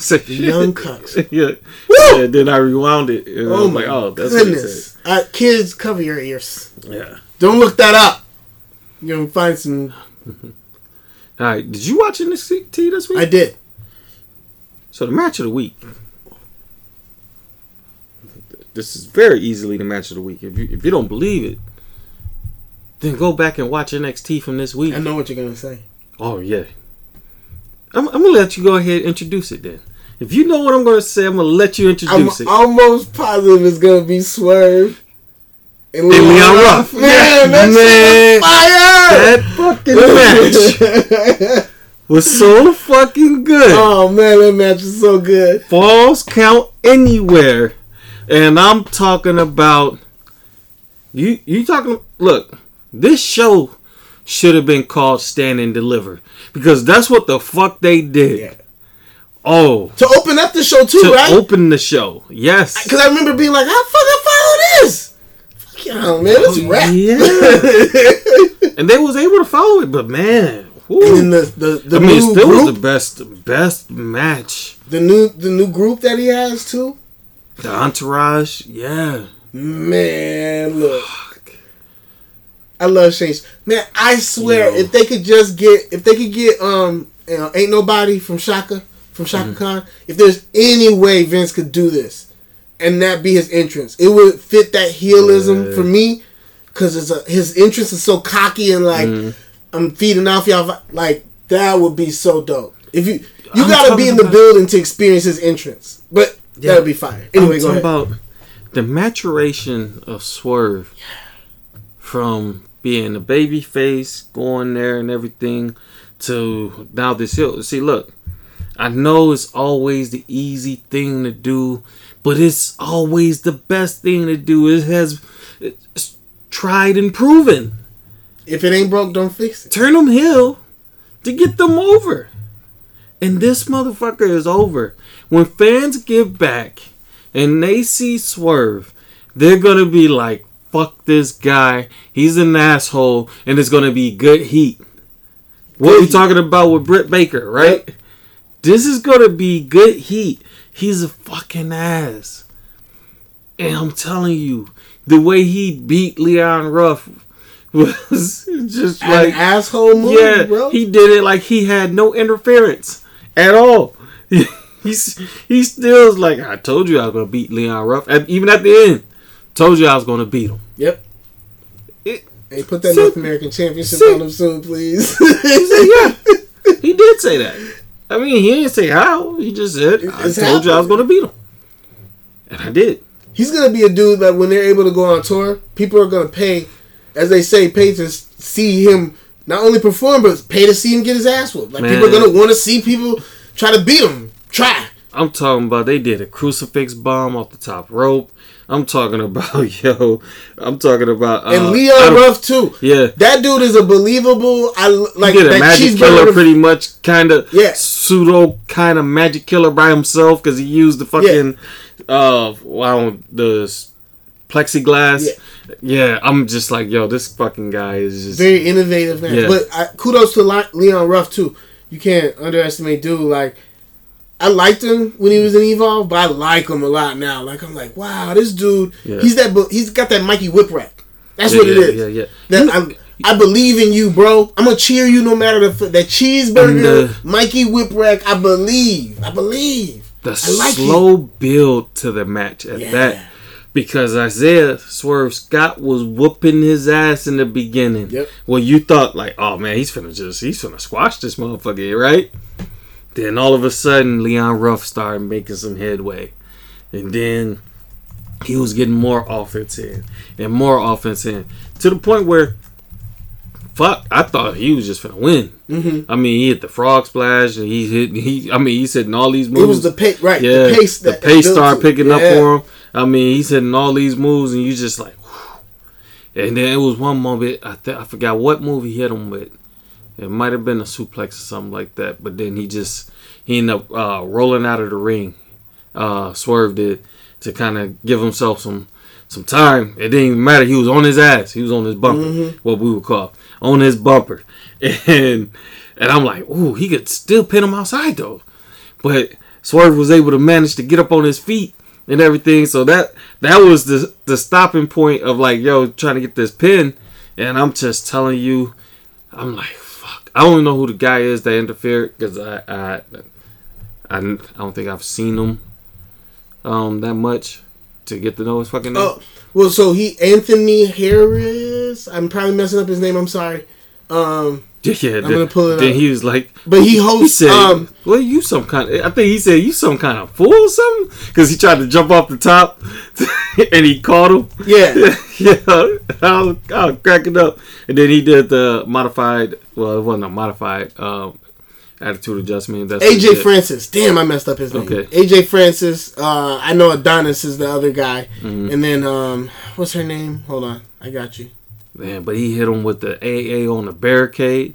Said. Young cucks. yeah. Woo! yeah. Then I rewound it. And I Oh was my like, oh, that's what he goodness. Uh, kids, cover your ears. Yeah. Don't look that up. You're gonna find some. All right. Did you watch NXT this week? I did. So the match of the week. This is very easily the match of the week. If you if you don't believe it, then go back and watch NXT from this week. I know what you're gonna say. Oh yeah. I'm, I'm gonna let you go ahead and introduce it then. If you know what I'm gonna say, I'm gonna let you introduce it. I'm it. almost positive it's gonna be Swerve and And Leon Ruff. Man, Yeah, that That fucking match was so fucking good. oh man, that match is so good. Falls count anywhere, and I'm talking about you. You talking? Look, this show should have been called Stand and Deliver because that's what the fuck they did. Yeah. Oh, To open up the show too, to right? open the show, yes. Because I remember being like, "How fucking follow this?" Fuck y'all, man, it's rap. Yeah, and they was able to follow it, but man, whew. and then the the, the I mean, it new still group, was the best best match. the new the new group that he has too. The entourage, yeah. Man, look. I love Shane. Man, I swear, Yo. if they could just get, if they could get, um, you know, ain't nobody from Chaka, from Chaka Mm-hmm. Khan. If there's any way Vince could do this, and that be his entrance, it would fit that heelism Yeah. for me, because it's a, his entrance is so cocky and like Mm-hmm. I'm feeding off y'all. Like that would be so dope. If you you I'm gotta be in the building to experience his entrance, but Yeah. that would be fire. Anyway, I'm go ahead. about the maturation of Swerve from being a baby face, going there and everything, to now this hill. See, look, I know it's always the easy thing to do, but it's always the best thing to do. It has it's tried and proven. if it ain't broke, don't fix it. turn them heel to get them over. And this motherfucker is over. When fans give back and they see Swerve, they're gonna be like, fuck this guy. He's an asshole, and it's gonna be good heat. What are heat. talking about with Britt Baker, right? Yep. This is gonna be good heat. He's a fucking ass. And I'm telling you, the way he beat Leon Ruff was just An like asshole move, yeah, bro. he did it like he had no interference at all. He's he still like I told you I was gonna beat Leon Ruff. And even at the end, told you I was gonna beat him. Yep. It- Hey, put that See- North American Championship see- on him soon, please. He said yeah, he did say that. I mean, he didn't say how. He just said I It's told you I was gonna beat him, and I did. He's gonna be a dude that when they're able to go on tour, people are gonna pay, as they say, pay to see him not only perform, but pay to see him get his ass whooped. Like people are gonna want to see people try to beat him. Try. I'm talking about they did a crucifix bomb off the top rope. I'm talking about yo. I'm talking about uh, And Leon Ruff too. Yeah, That dude is a believable. I like he did a magic killer ref- pretty much kind of Yeah. pseudo kind of magic killer by himself because he used the fucking uh, wow the plexiglass. Yeah. I'm just like, yo, this fucking guy is just Very innovative man. Yeah. But I, kudos to Le- Leon Ruff too. You can't underestimate dude. Like I liked him when he was in Evolve, but I like him a lot now. Like I'm like, wow, this dude. Yeah. He's that. He's got that Mikey Whipwreck. That's yeah, what it is. Yeah, yeah. That I'm, I believe in you, bro. I'm gonna cheer you no matter the that cheeseburger, And, uh, Mikey Whipwreck. I believe. I believe. the I like slow build to the match at that because Isaiah Swerve Scott was whooping his ass in the beginning. Yep. Well, you thought like, oh man, he's finna just he's gonna squash this motherfucker, right? Then all of a sudden, Leon Ruff started making some headway, and then he was getting more offense in and more offense in to the point where. Fuck! I thought he was just gonna win. Mm-hmm. I mean, he hit the frog splash, and he hit. He, I mean, he's hitting all these moves. It was the pace, right? Yeah, the pace. the pace started picking up for him. I mean, he's hitting all these moves, and you just like, whew. and then it was one moment I th- I forgot what move he hit him with. It might have been a suplex or something like that, but then he just he ended up uh, rolling out of the ring. Uh, Swerve did to kind of give himself some some time. It didn't even matter. He was on his ass. He was on his bumper, Mm-hmm. what we would call on his bumper, and and I'm like, ooh, he could still pin him outside though. But Swerve was able to manage to get up on his feet and everything. So that that was the the stopping point of like, yo, trying to get this pin. And I'm just telling you, I'm like. I don't know who the guy is that interfered because I, I I I don't think I've seen him um that much to get to know his fucking name. Oh, well, so he Anthony Harris. I'm probably messing up his name. I'm sorry. Um, yeah. I'm then, gonna pull it then up. he was like, but he he hosts. said, um, "Well, you some kind. Of, I think he said you some kind of fool or something because he tried to jump off the top and he caught him. yeah, yeah, I was, I was cracking up. And then he did the modified. Well, it wasn't a modified um, attitude adjustment. That's AJ. Francis. Damn, I messed up his name. Okay. AJ Francis. Uh, I know Adonis is the other guy, Mm-hmm. and then um, what's her name? Hold on, I got you. Man, but he hit him with the AA on the barricade.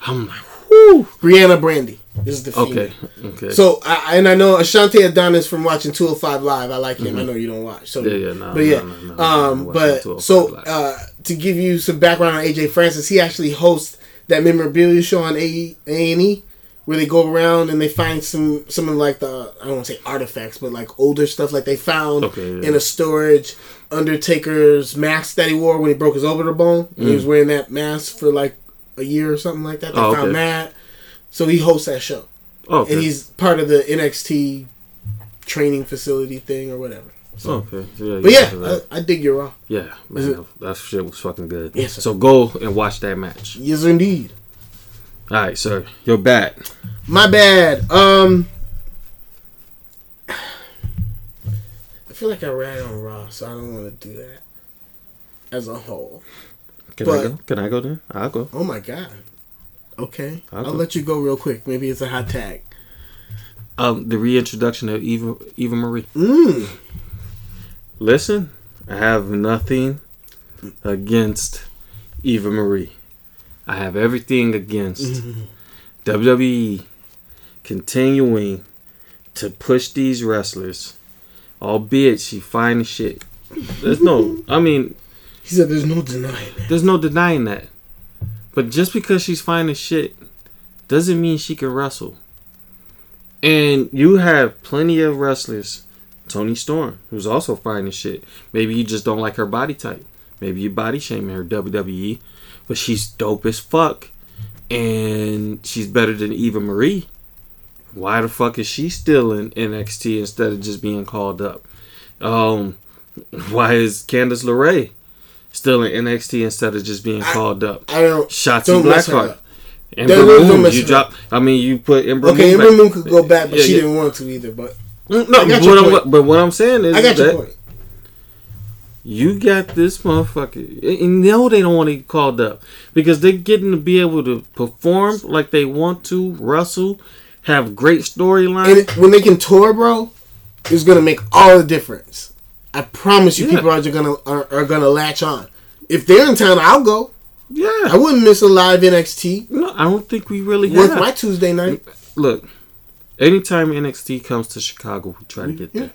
I'm like, whoo. Briana Brandy is the female. Okay, okay. So I, and I know Ashante Adonis from watching 205 Live. I like him. I know you don't watch. So Mm-hmm. Yeah, yeah, no, but yeah. no, no, no, um, but so uh, to give you some background on AJ Francis, he actually hosts that memorabilia show on A and E where they go around and they find some some of like the I don't want to say artifacts, but like older stuff like they found Okay, yeah. in a storage Undertaker's mask that he wore when he broke his orbital bone. And he was wearing that mask for like a year or something like that. They Mm. Oh, found okay. that. So he hosts that show okay. and he's part of the NXT training facility thing or whatever. okay. Yeah, But yeah. I, I dig your raw. yeah, man, that shit was fucking good. Yes, sir. So go and watch that match. Yes, indeed. All right, sir. You're bad. My bad. Um, feel like I ran on Raw, so I don't want to do that as a whole. Can I go? Can I go there? I'll go. Oh my god. Okay, I'll I'll, let you go real quick. Maybe it's a hot tag. Um, the reintroduction of Eva Eva Marie. Mm. Listen, I have nothing against Eva Marie. I have everything against WWE continuing to push these wrestlers, albeit she fine as shit. There's no, I mean, He said, "There's no denying that." there's no denying that. But just because she's fine as shit doesn't mean she can wrestle. And you have plenty of wrestlers. Toni Storm, who's also fine as shit. Maybe you just don't like her body type. Maybe you body shaming her WWE. But she's dope as fuck. And she's better than Eva Marie. Why the fuck is she still in NXT instead of just being called up? Um, why is Candice LeRae still in NXT instead of just being I- card up? I don't. Mess her Blackheart. Ember Moon, you drop. I mean, you put Ember Okay, Moon. Ember Moon could go back, but Yeah, she yeah. didn't want to either. But No, I got but, your what point. I'm, but what I'm saying is I got your point. you got this motherfucker. And no, they don't want to get called up because they're getting to be able to perform like they want to, wrestle, have great storyline. And it, when they can tour, bro, it's gonna make all the difference. I promise you, Yeah. people are gonna are, are gonna latch on. If they're in town, I'll go. Yeah, I wouldn't miss a live NXT no, I don't think we really with have. my Tuesday night. Look, anytime NXT comes to Chicago, we try to mm-hmm. get Yeah. there.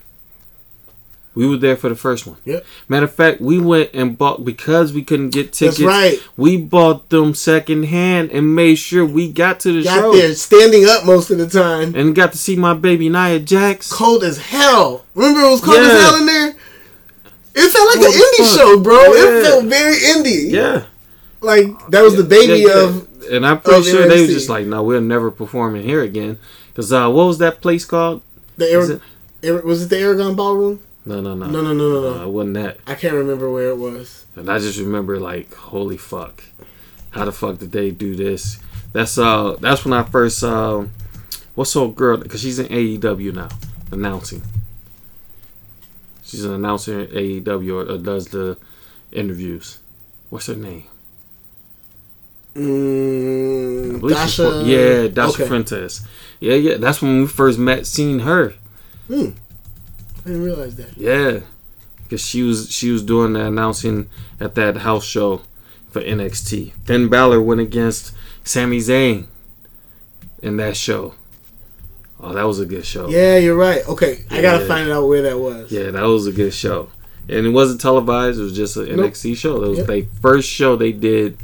We were there for the first one. Yep. Matter of fact, we went and bought because we couldn't get tickets. That's right. We bought them second hand and made sure we got to the show. Got show there standing up most of the time. and got to see my baby Nia Jax. Cold as hell. Remember it was cold Yeah. as hell in there? It felt like What an indie fuck? show, bro. Yeah. It felt very indie. Yeah. Like that was the baby Yeah, yeah. of and I'm pretty sure they were just like, no, we'll never perform in here again. Cause uh, what was that place called? the was it the Aragon Ballroom? No, no, no, No, no, no, no, Uh, no. it wasn't that. I can't remember where it was. And I just remember like, holy fuck, how the fuck did they do this? That's uh, that's when I first uh, what's old girl? Because she's in AEW now, announcing. She's an announcer in AEW or, or does the interviews. What's her name? Mm, Dasha. fr- yeah, Dasha okay. Fuentes. Yeah, yeah. That's when we first met, seen her. Hmm. I didn't realize that. Yeah, because she was she was doing the announcing at that house show for NXT. Finn Balor went against Sami Zayn in that show. Oh, that was a good show. Yeah, you're right. Okay, I gotta find out where that was. Yeah, that was a good show. And it wasn't televised. It was just an Nope. NXT show. That was Yep. their first show they did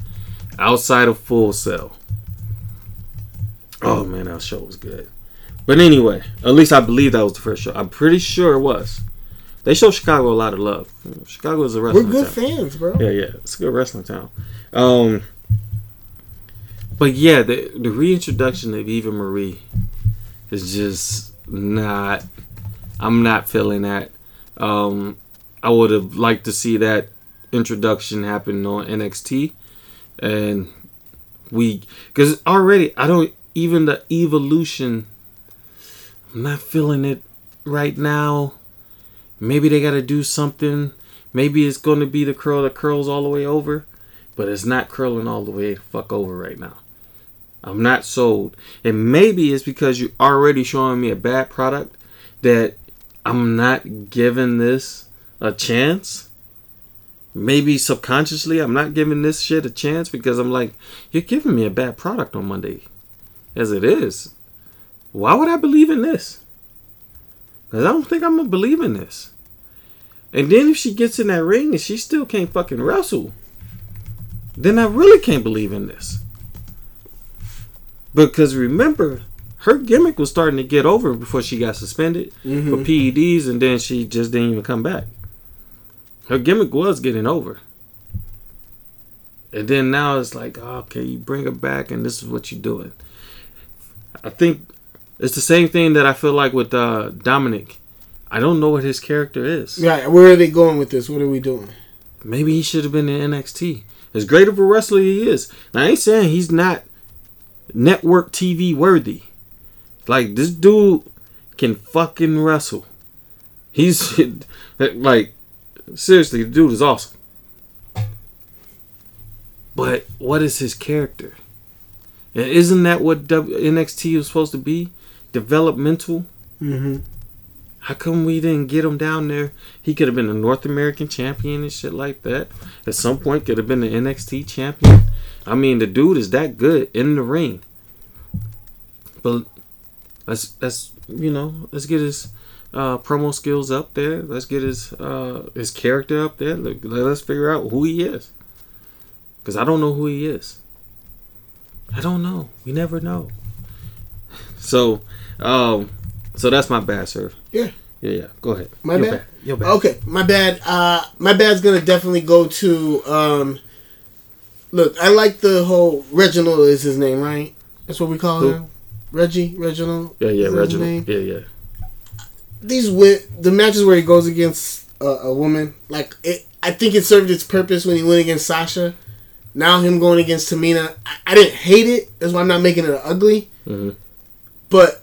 outside of Full Sail. Oh man, that show was good. But anyway, at least I believe that was the first show. I'm pretty sure it was. They show Chicago a lot of love. Chicago is a wrestling. We're good town. fans, bro. Yeah, yeah, it's a good wrestling town. Um, but yeah, the the reintroduction of Eva Marie is just not. I'm not feeling that. Um, I would have liked to see that introduction happen on NXT, and we because already I don't even the evolution. I'm not feeling it right now. Maybe they got to do something. Maybe it's going to be the curl that curls all the way over, but it's not curling all the way fuck over right now. I'm not sold. And maybe it's because you're already showing me a bad product that I'm not giving this a chance. Maybe subconsciously I'm not giving this shit a chance because I'm like, you're giving me a bad product on Monday. As it is. Why would I believe in this? Because I don't think I'm going to believe in this. And then if she gets in that ring and she still can't fucking wrestle, then I really can't believe in this. Because remember, her gimmick was starting to get over before she got suspended Mm-hmm. for PEDs, and then she just didn't even come back. Her gimmick was getting over. And then now it's like, oh, okay, you bring her back, and this is what you're doing. I think it's the same thing that I feel like with uh, Dominic. I don't know what his character is. Right, where are they going with this? What are we doing? Maybe he should have been in NXT. As great of a wrestler he is. Now, I ain't saying he's not network TV worthy. Like, this dude can fucking wrestle. He's, like, seriously, the dude is awesome. But what is his character? And isn't that what w- NXT was supposed to be? Developmental? Mm-hmm. How come we didn't get him down there? He could have been a North American champion and shit like that. At some point, could have been the NXT champion. I mean, the dude is that good in the ring. But let's let's you know let's get his uh, promo skills up there. Let's get his uh, his character up there. Let, let's figure out who he is. Cause I don't know who he is. I don't know. We never know. So, um, so that's my bad, sir. Yeah. Yeah, yeah. Go ahead. My Your bad? Your bad. Okay, my bad. Uh, my bad's gonna definitely go to. Um, look, I like the whole Reginald is his name, right? That's what we call Who? him. Reggie, Reginald. Yeah, yeah. Reginald. Yeah, yeah. These wi- the matches where he goes against a, a woman, like it. I think it served its purpose when he went against Sasha. Now him going against Tamina, I, I didn't hate it. That's why I'm not making it ugly. Mhm. But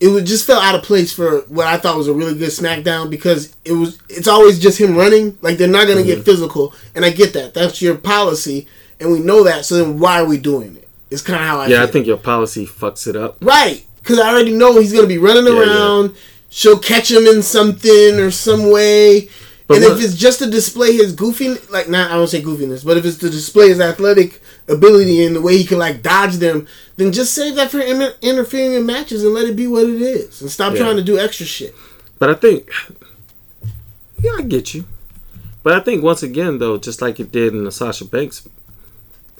it would just fell out of place for what I thought was a really good SmackDown because it was. It's always just him running. Like they're not gonna Mm-hmm. get physical, and I get that. That's your policy, and we know that. So then why are we doing it? It's kind of how I. Yeah, I think your policy fucks it up. Right, because I already know he's gonna be running Yeah, around. She'll catch him in something or some way. But and what- if it's just to display his goofy, like not I don't say goofiness, but if it's to display his athletic ability and the way he can like dodge them, then just save that for inter- interfering in matches and let it be what it is, and stop Yeah. trying to do extra shit. But I think Yeah, I get you. But I think once again, though, just like it did in the Sasha Banks,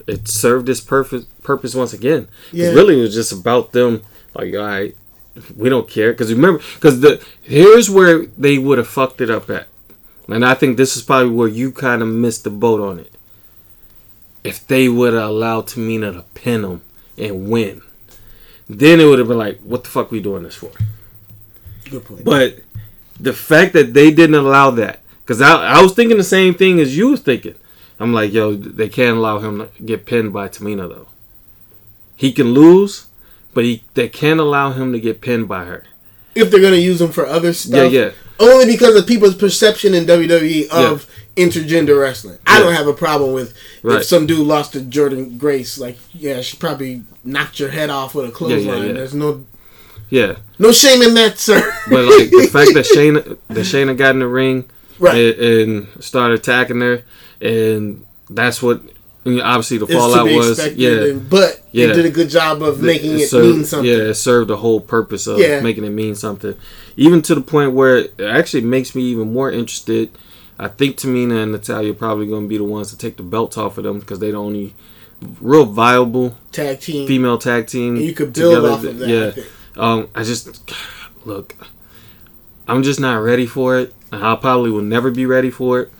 it served its purpose purpose once again. Yeah. Really, it was just about them. Like, all right, we don't care. Because remember, because the here's where they would have fucked it up at, and I think this is probably where you kind of missed the boat on it. If they would have allowed Tamina to pin him and win, then it would have been like, what the fuck are we doing this for? Good point. But the fact that they didn't allow that, because I, I was thinking the same thing as you was thinking. I'm like, yo, they can't allow him to get pinned by Tamina though. He can lose, but he they can't allow him to get pinned by her. if they're gonna use him for other stuff, Yeah, yeah. Only because of people's perception in WWE of intergender wrestling. I don't have a problem with Right. if some dude lost to Jordynne Grace. Like, yeah, she probably knocked your head off with a clothesline. yeah. There's no Yeah, no shame in that, sir. but like the fact that Shayna that Shayna got in the ring Right. and, and started attacking her, and that's what obviously the fallout was. Yeah, and- but Yeah. it did a good job of making it served- mean something. Yeah, it served the whole purpose of Yeah. making it mean something. Even to the point where it actually makes me even more interested. I think Tamina and Natalya are probably going to be the ones to take the belts off of them because they're the only real viable Tag team. female tag team. And you could build together off of that, Yeah. think. Um, I just look. I'm just not ready for it. I probably will never be ready for it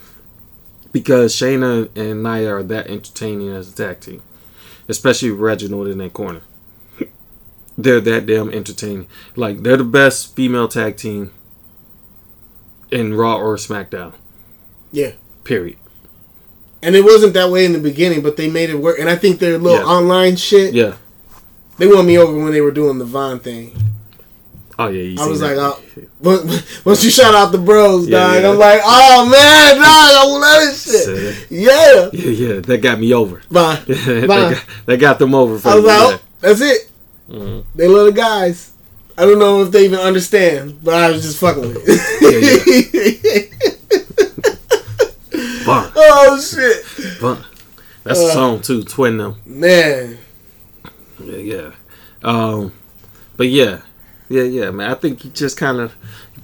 because Shayna and Nia are that entertaining as a tag team, especially Reginald in that corner. They're that damn entertaining. Like they're the best female tag team in Raw or SmackDown. Yeah. Period. And it wasn't that way in the beginning, but they made it work. And I think their little Yeah. online shit, Yeah. they won me over when they were doing the Vaughn thing. Oh yeah. You I was seen like, that. oh, once you shout out the bros, Yeah, dog, yeah. I'm like, oh man, dog, I love this shit. Yeah, yeah, yeah. That got me over. Vaughn. that, Vaughn. got, that got them over. For I was me, like, oh, that's it. Mhm. They the guys. I don't know if they even understand, but I was just fucking with it. Vaughn, oh shit, Vaughn. That's Uh. a song too. Twin them. man. Yeah, yeah. Um, but yeah, yeah, yeah, man. I think you just kind of.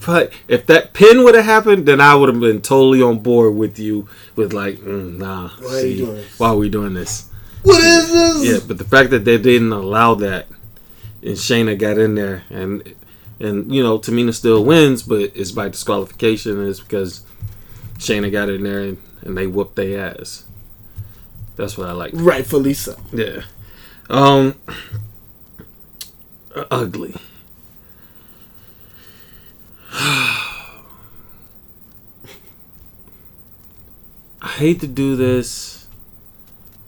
But if that pin would have happened, then I would have been totally on board with you. With like, mm, nah. Why are you doing this? Why are we doing this? What is this? Yeah, but the fact that they didn't allow that, and Shayna got in there, and and you know Tamina still wins, but it's by disqualification. It's because Shayna got in there and, and they whooped their ass. That's what I like. Rightfully so. Yeah. Um. uh, ugly. I hate to do this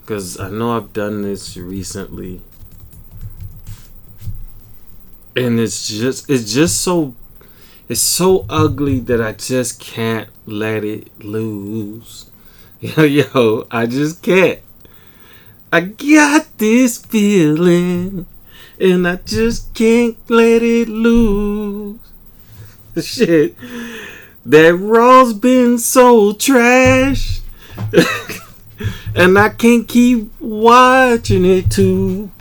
because I know I've done this recently, and it's just it's just so it's so ugly that I just can't let it lose. Yo, yo, I just can't. I got this feeling, and I just can't let it lose. Shit, that Raw's been so trash, and I can't keep watching it too.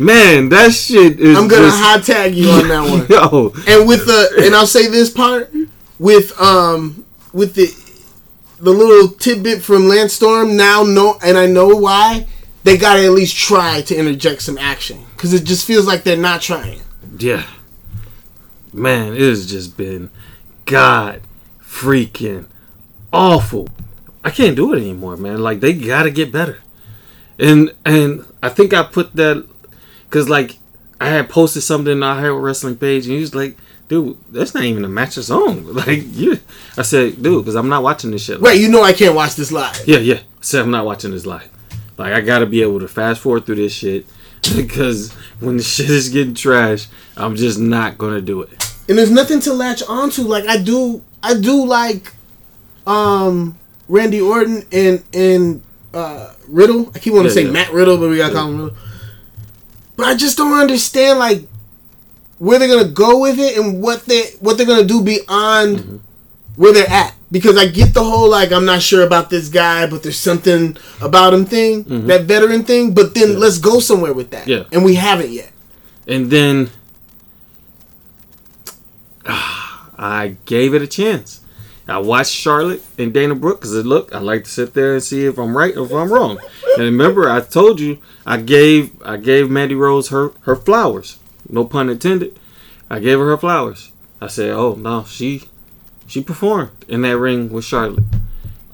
Man, that shit is. I'm gonna just, high tag you on that one. Yo, and with the and I'll say this part with um with the the little tidbit from Landstorm now know and I know why they gotta at least try to interject some action because it just feels like they're not trying. yeah, man, it has just been god freaking awful. I can't do it anymore, man. Like they gotta get better. And and I think I put that because like I had posted something on our wrestling page, and he was like, "Dude, that's not even a match of song." Like you, I said, "Dude, because I'm not watching this shit." Right, you know I can't watch this live. Yeah, yeah. I said I'm not watching this live. Like I gotta be able to fast forward through this shit because when the shit is getting trash, I'm just not gonna do it. And there's nothing to latch onto. Like I do I do like um Randy Orton and and uh Riddle. I keep wanting to say yeah. Matt Riddle, but we gotta call him Riddle. But I just don't understand like where they're gonna go with it and what they what they're gonna do beyond Mm-hmm. where they're at. Because I get the whole like I'm not sure about this guy, but there's something about him thing, that veteran thing. But then let's go somewhere with that. Mm-hmm. Yeah. And we haven't yet. And then I gave it a chance. I watched Charlotte and Dana Brooke because look, I like to sit there and see if I'm right or if I'm wrong. And remember, I told you I gave I gave Mandy Rose her her flowers. No pun intended. I gave her her flowers. I said, "Oh no, she she performed in that ring with Charlotte."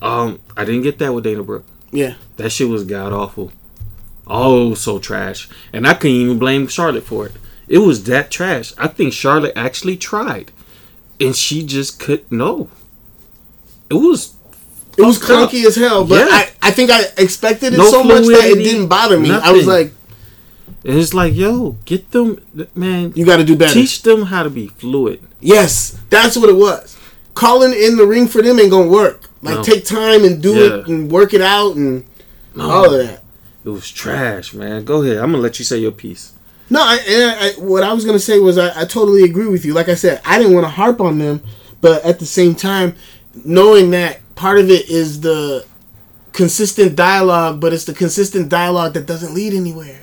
Um, I didn't get that with Dana Brooke. Yeah. That shit was god awful. Oh, so trash. And I couldn't even blame Charlotte for it. It was that trash. I think Charlotte actually tried. And she just could no. It was It was Fucked up. clunky as hell, but Yeah. I, I think I expected it No so much that it didn't bother me. I was like, and it's like, yo, get them man, you got to do better. teach them how to be fluid. Yes, that's what it was. Calling in the ring for them ain't gonna work. Like No. take time and do it and work it out and No, all of that. it was trash, man. Go ahead. I'm gonna let you say your piece. No, I, and I, what I was gonna say was I, I totally agree with you. Like I said, I didn't want to harp on them, but at the same time, knowing that part of it is the consistent dialogue, but it's the consistent dialogue that doesn't lead anywhere.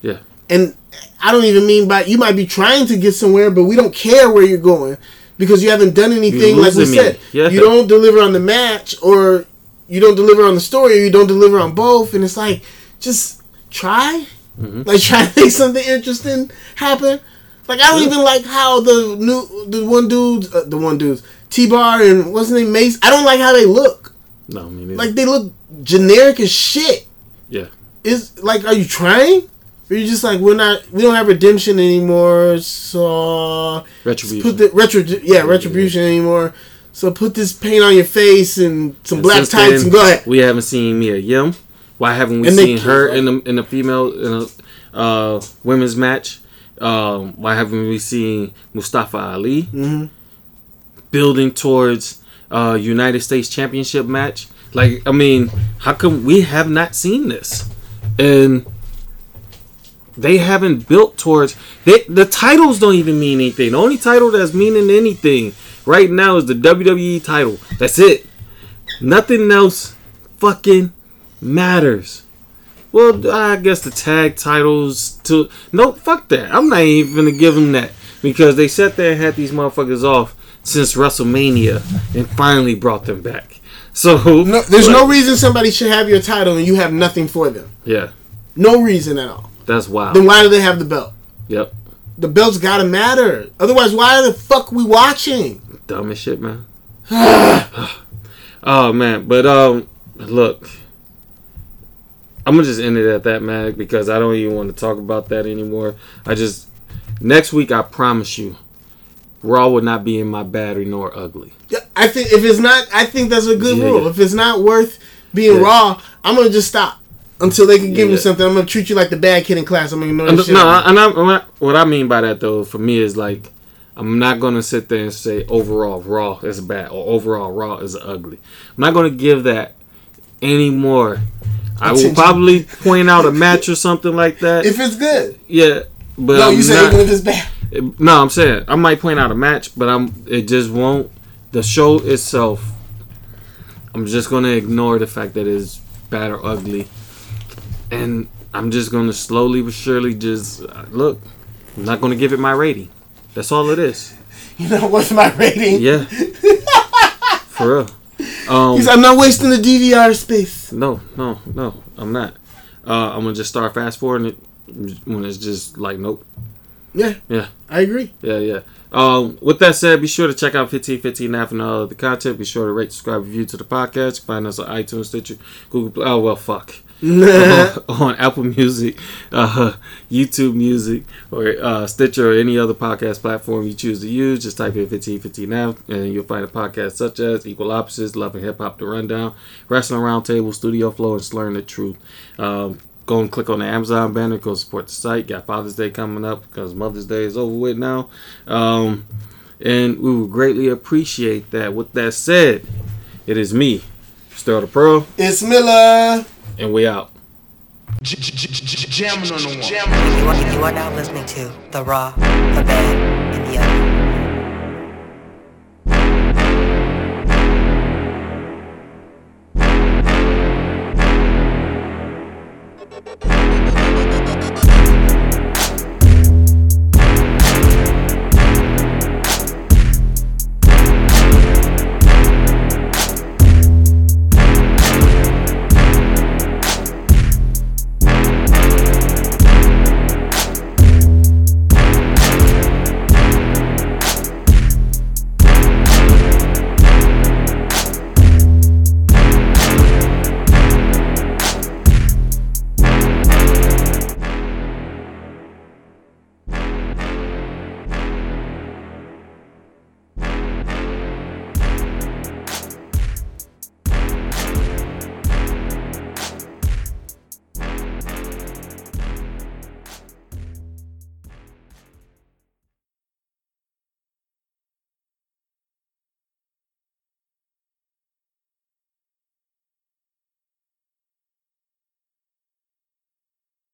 Yeah. And I don't even mean by you might be trying to get somewhere, but we don't care where you're going because you haven't done anything. Like we me. said, Yeah. you don't deliver on the match, or you don't deliver on the story, or you don't deliver on both, and it's like just try, Mm-hmm. like try to make something interesting happen. Like I don't even like how the new the one dudes, uh, the one dudes, T-Bar and what's his name Mace. I don't like how they look. No, I mean Like they look generic as shit. Yeah. Is like, are you trying? Or you just like we're not, we don't have redemption anymore, so Retribution. put the retro, yeah, retribution anymore. So put this paint on your face and some And black tights and go ahead. We haven't seen Mia Yim. Why haven't we And seen her in the in the female in a uh, women's match? Um, why haven't we seen Mustafa Ali Mhm. Building towards uh, United States Championship match? Like, I mean, how come we have not seen this? And they haven't built towards they, the titles don't even mean anything. The only title that's meaning anything right now is the WWE title. That's it. Nothing else fucking matters. Well, I guess the tag titles to no fuck that. I'm not even gonna give them that because they sat there and had these motherfuckers off since WrestleMania and finally brought them back. So No, there's no reason somebody should have your title and you have nothing for them. yeah, No reason at all. that's wild. Then why do they have the belt? Yep, The belt's gotta matter. Otherwise, why the fuck we watching? dumb as shit, man. oh man, but um, look, I'm gonna just end it at that, man, because I don't even want to talk about that anymore. I just next week, I promise you, Raw will not be in my battery nor ugly. Yeah, I think if it's not, I think that's a good Yeah. rule. If it's not worth being Yeah. raw, I'm gonna just stop until they can give me something. I'm gonna treat you like the bad kid in class. I'm gonna ignore And the shit. no, of and I'm, I'm- what I mean by that though, for me, is like I'm not gonna sit there and say overall Raw is bad or overall Raw is ugly. I'm not gonna give that anymore. I will probably point out a match or something like that. if it's good. yeah, but No, I'm you say not- even if it's bad. No, I'm saying I might point out a match, but I'm it just won't. The show itself, I'm just gonna ignore the fact that it's bad or ugly, and I'm just gonna slowly but surely just uh, look. I'm not gonna give it my rating. That's all it is. You know what's my rating? Yeah, for real. Um, He's, I'm not wasting the DVR space. no, no, no, I'm not. Uh, I'm gonna just start fast forwarding it when it's just like nope. Yeah, Yeah. I agree. Yeah, yeah. Um, with that said, be sure to check out 1515 app and all of the content. Be sure to rate, subscribe, review to the podcast. Find us on iTunes, Stitcher, Google Play. Oh, well, fuck. on, on Apple Music, uh, YouTube Music, or uh, Stitcher, or any other podcast platform you choose to use. Just type in 1515 now, and you'll find a podcast such as Equal Opposites, Love and Hip Hop, The Rundown, Wrestling Roundtable, Studio Flow, and Slurring the Truth. Um, go and click on the Amazon banner. Go support the site. Got Father's Day coming up because Mother's Day is over with now. Um, and we would greatly appreciate that. With that said, it is me, Sterldapearl, It's Miller. and we out. Jamming on the one. You are now listening to The Raw, The Bad,